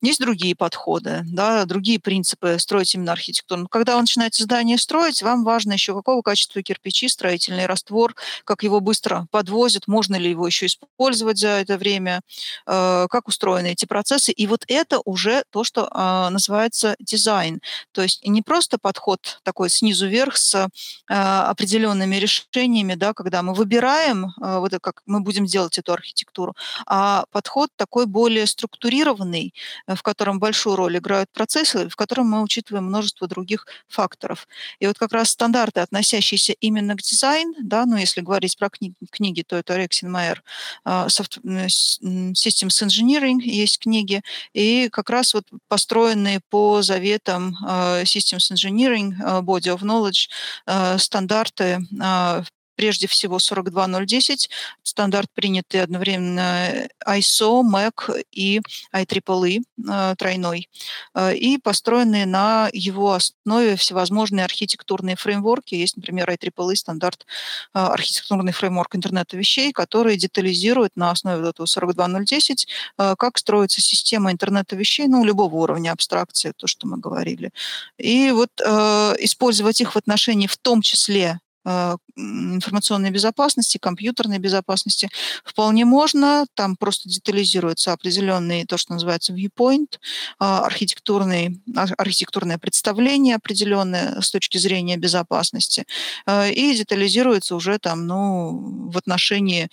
Есть другие подходы, да, другие принципы строить именно архитектуру. Но когда вы начинаете здание строить, вам важно еще какого качества кирпичи, строительный раствор, как его быстро подвозят, можно ли его еще использовать за это время, э, как устроены эти процессы. И вот это уже то, что э, называется дизайн. То есть не просто подход такой снизу вверх с э, определенными решениями, да, когда мы выбираем, вот как мы будем делать эту архитектуру, а подход такой более структурированный, Э, в котором большую роль играют процессы, в котором мы учитываем множество других факторов. И вот как раз стандарты, относящиеся именно к дизайну, да, ну если говорить про кни- книги, то это Рексин Майер Systems Engineering есть книги, и как раз вот построенные по заветам э, Systems Engineering, э, Body of Knowledge, стандарты прежде всего 42010, стандарт принятый одновременно ISO, MAC и IEEE э, тройной, э, и построенные на его основе всевозможные архитектурные фреймворки. Есть, например, IEEE стандарт э, архитектурный фреймворк интернета вещей, который детализирует на основе этого 42010, как строится система интернета вещей, ну, любого уровня абстракции, то, что мы говорили. И вот э, использовать их в отношении в том числе информационной безопасности, компьютерной безопасности вполне можно. Там просто детализируется определенный, то, что называется viewpoint, а, архитектурный, архитектурное представление определенное с точки зрения безопасности. А, и детализируется уже там, ну, в отношении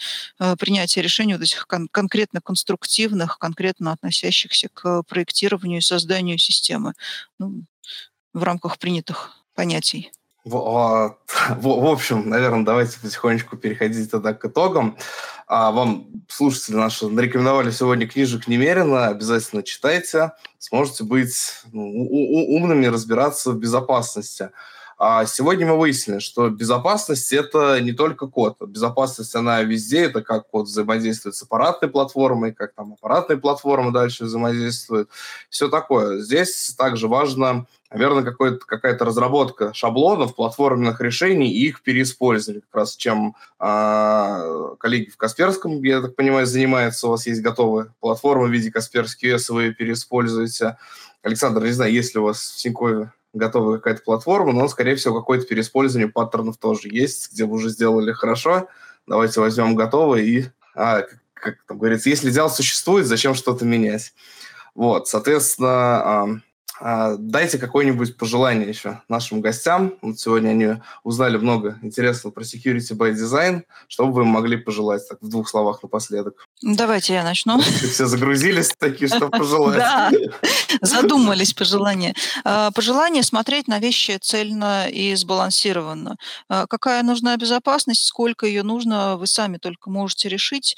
принятия решений вот этих кон- конкретно конструктивных, конкретно относящихся к проектированию и созданию системы ну, в рамках принятых понятий. Вот. В, в общем, наверное, давайте потихонечку переходить тогда к итогам. А вам, слушатели наши, нарекомендовали сегодня книжек немерено. Обязательно читайте. Сможете быть ну, умными, разбираться в безопасности. А сегодня мы выяснили, что безопасность – это не только код. Безопасность, она везде. Это как код взаимодействует с аппаратной платформой, как там аппаратная платформа дальше взаимодействует. Все такое. Здесь также важно наверное, какая-то разработка шаблонов, платформенных решений и их переиспользование. Как раз чем э, коллеги в Касперском, я так понимаю, занимаются. У вас есть готовая платформа в виде Касперский S, вы переиспользуете. Александр, не знаю, есть ли у вас в Синькове готовая какая-то платформа, но, скорее всего, какое-то переиспользование паттернов тоже есть, где вы уже сделали хорошо. Давайте возьмем готовое и, а, как, как там говорится, если дело существует, зачем что-то менять? Вот, соответственно, дайте какое-нибудь пожелание еще нашим гостям. Вот сегодня они узнали много интересного про security by design. Что бы вы могли пожелать так, в двух словах напоследок? Давайте я начну. Все загрузились такие, что пожелать. Да, задумались пожелания. А, пожелание смотреть на вещи цельно и сбалансированно. А, какая нужна безопасность, сколько ее нужно, вы сами только можете решить.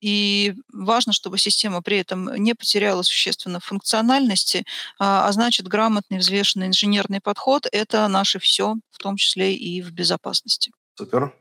И важно, чтобы система при этом не потеряла существенно функциональности, а, а значит, грамотный, взвешенный инженерный подход – это наше все, в том числе и в безопасности. Супер.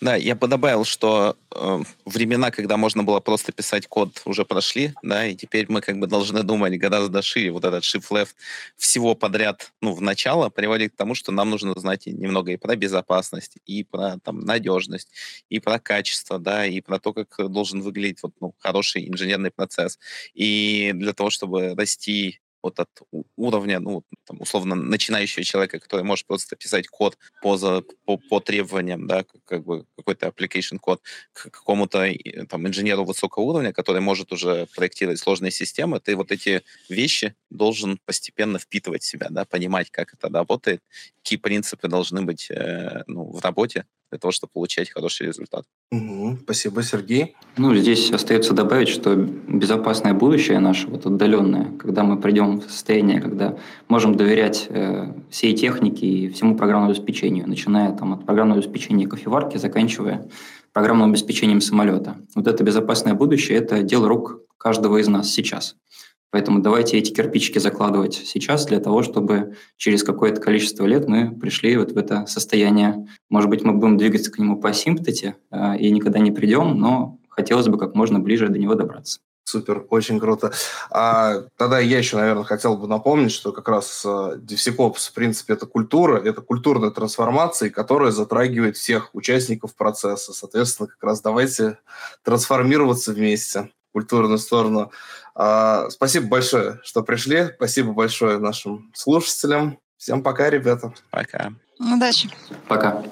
Да, я бы добавил, что э, времена, когда можно было просто писать код, уже прошли, да, и теперь мы как бы должны думать гораздо шире. Вот этот shift left всего подряд, ну, в начало приводит к тому, что нам нужно знать немного и про безопасность, и про там надежность, и про качество, да, и про то, как должен выглядеть вот, ну, хороший инженерный процесс. И для того, чтобы расти вот от уровня, ну, там, условно, начинающего человека, который может просто писать код по, по, по требованиям, да, как бы какой-то application код, к какому-то там инженеру высокого уровня, который может уже проектировать сложные системы, ты вот эти вещи должен постепенно впитывать в себя, да, понимать, как это работает, какие принципы должны быть э, ну, в работе, для того, чтобы получать хороший результат. Угу, спасибо, Сергей. Ну, здесь остается добавить, что безопасное будущее наше, вот отдаленное, когда мы придем в состояние, когда можем доверять э, всей технике и всему программному обеспечению, начиная там, от программного обеспечения кофеварки, заканчивая программным обеспечением самолета. Вот это безопасное будущее – это дело рук каждого из нас сейчас. Поэтому давайте эти кирпичики закладывать сейчас для того, чтобы через какое-то количество лет мы пришли вот в это состояние. Может быть, мы будем двигаться к нему по асимптоте э, и никогда не придем, но хотелось бы как можно ближе до него добраться. Супер, очень круто. А, тогда я еще, наверное, хотел бы напомнить, что как раз DevSecOps, в принципе, это культура, это культурная трансформация, которая затрагивает всех участников процесса. Соответственно, как раз давайте трансформироваться вместе культурную сторону. А, спасибо большое, что пришли. Спасибо большое нашим слушателям. Всем пока, ребята. Пока. Удачи. Пока.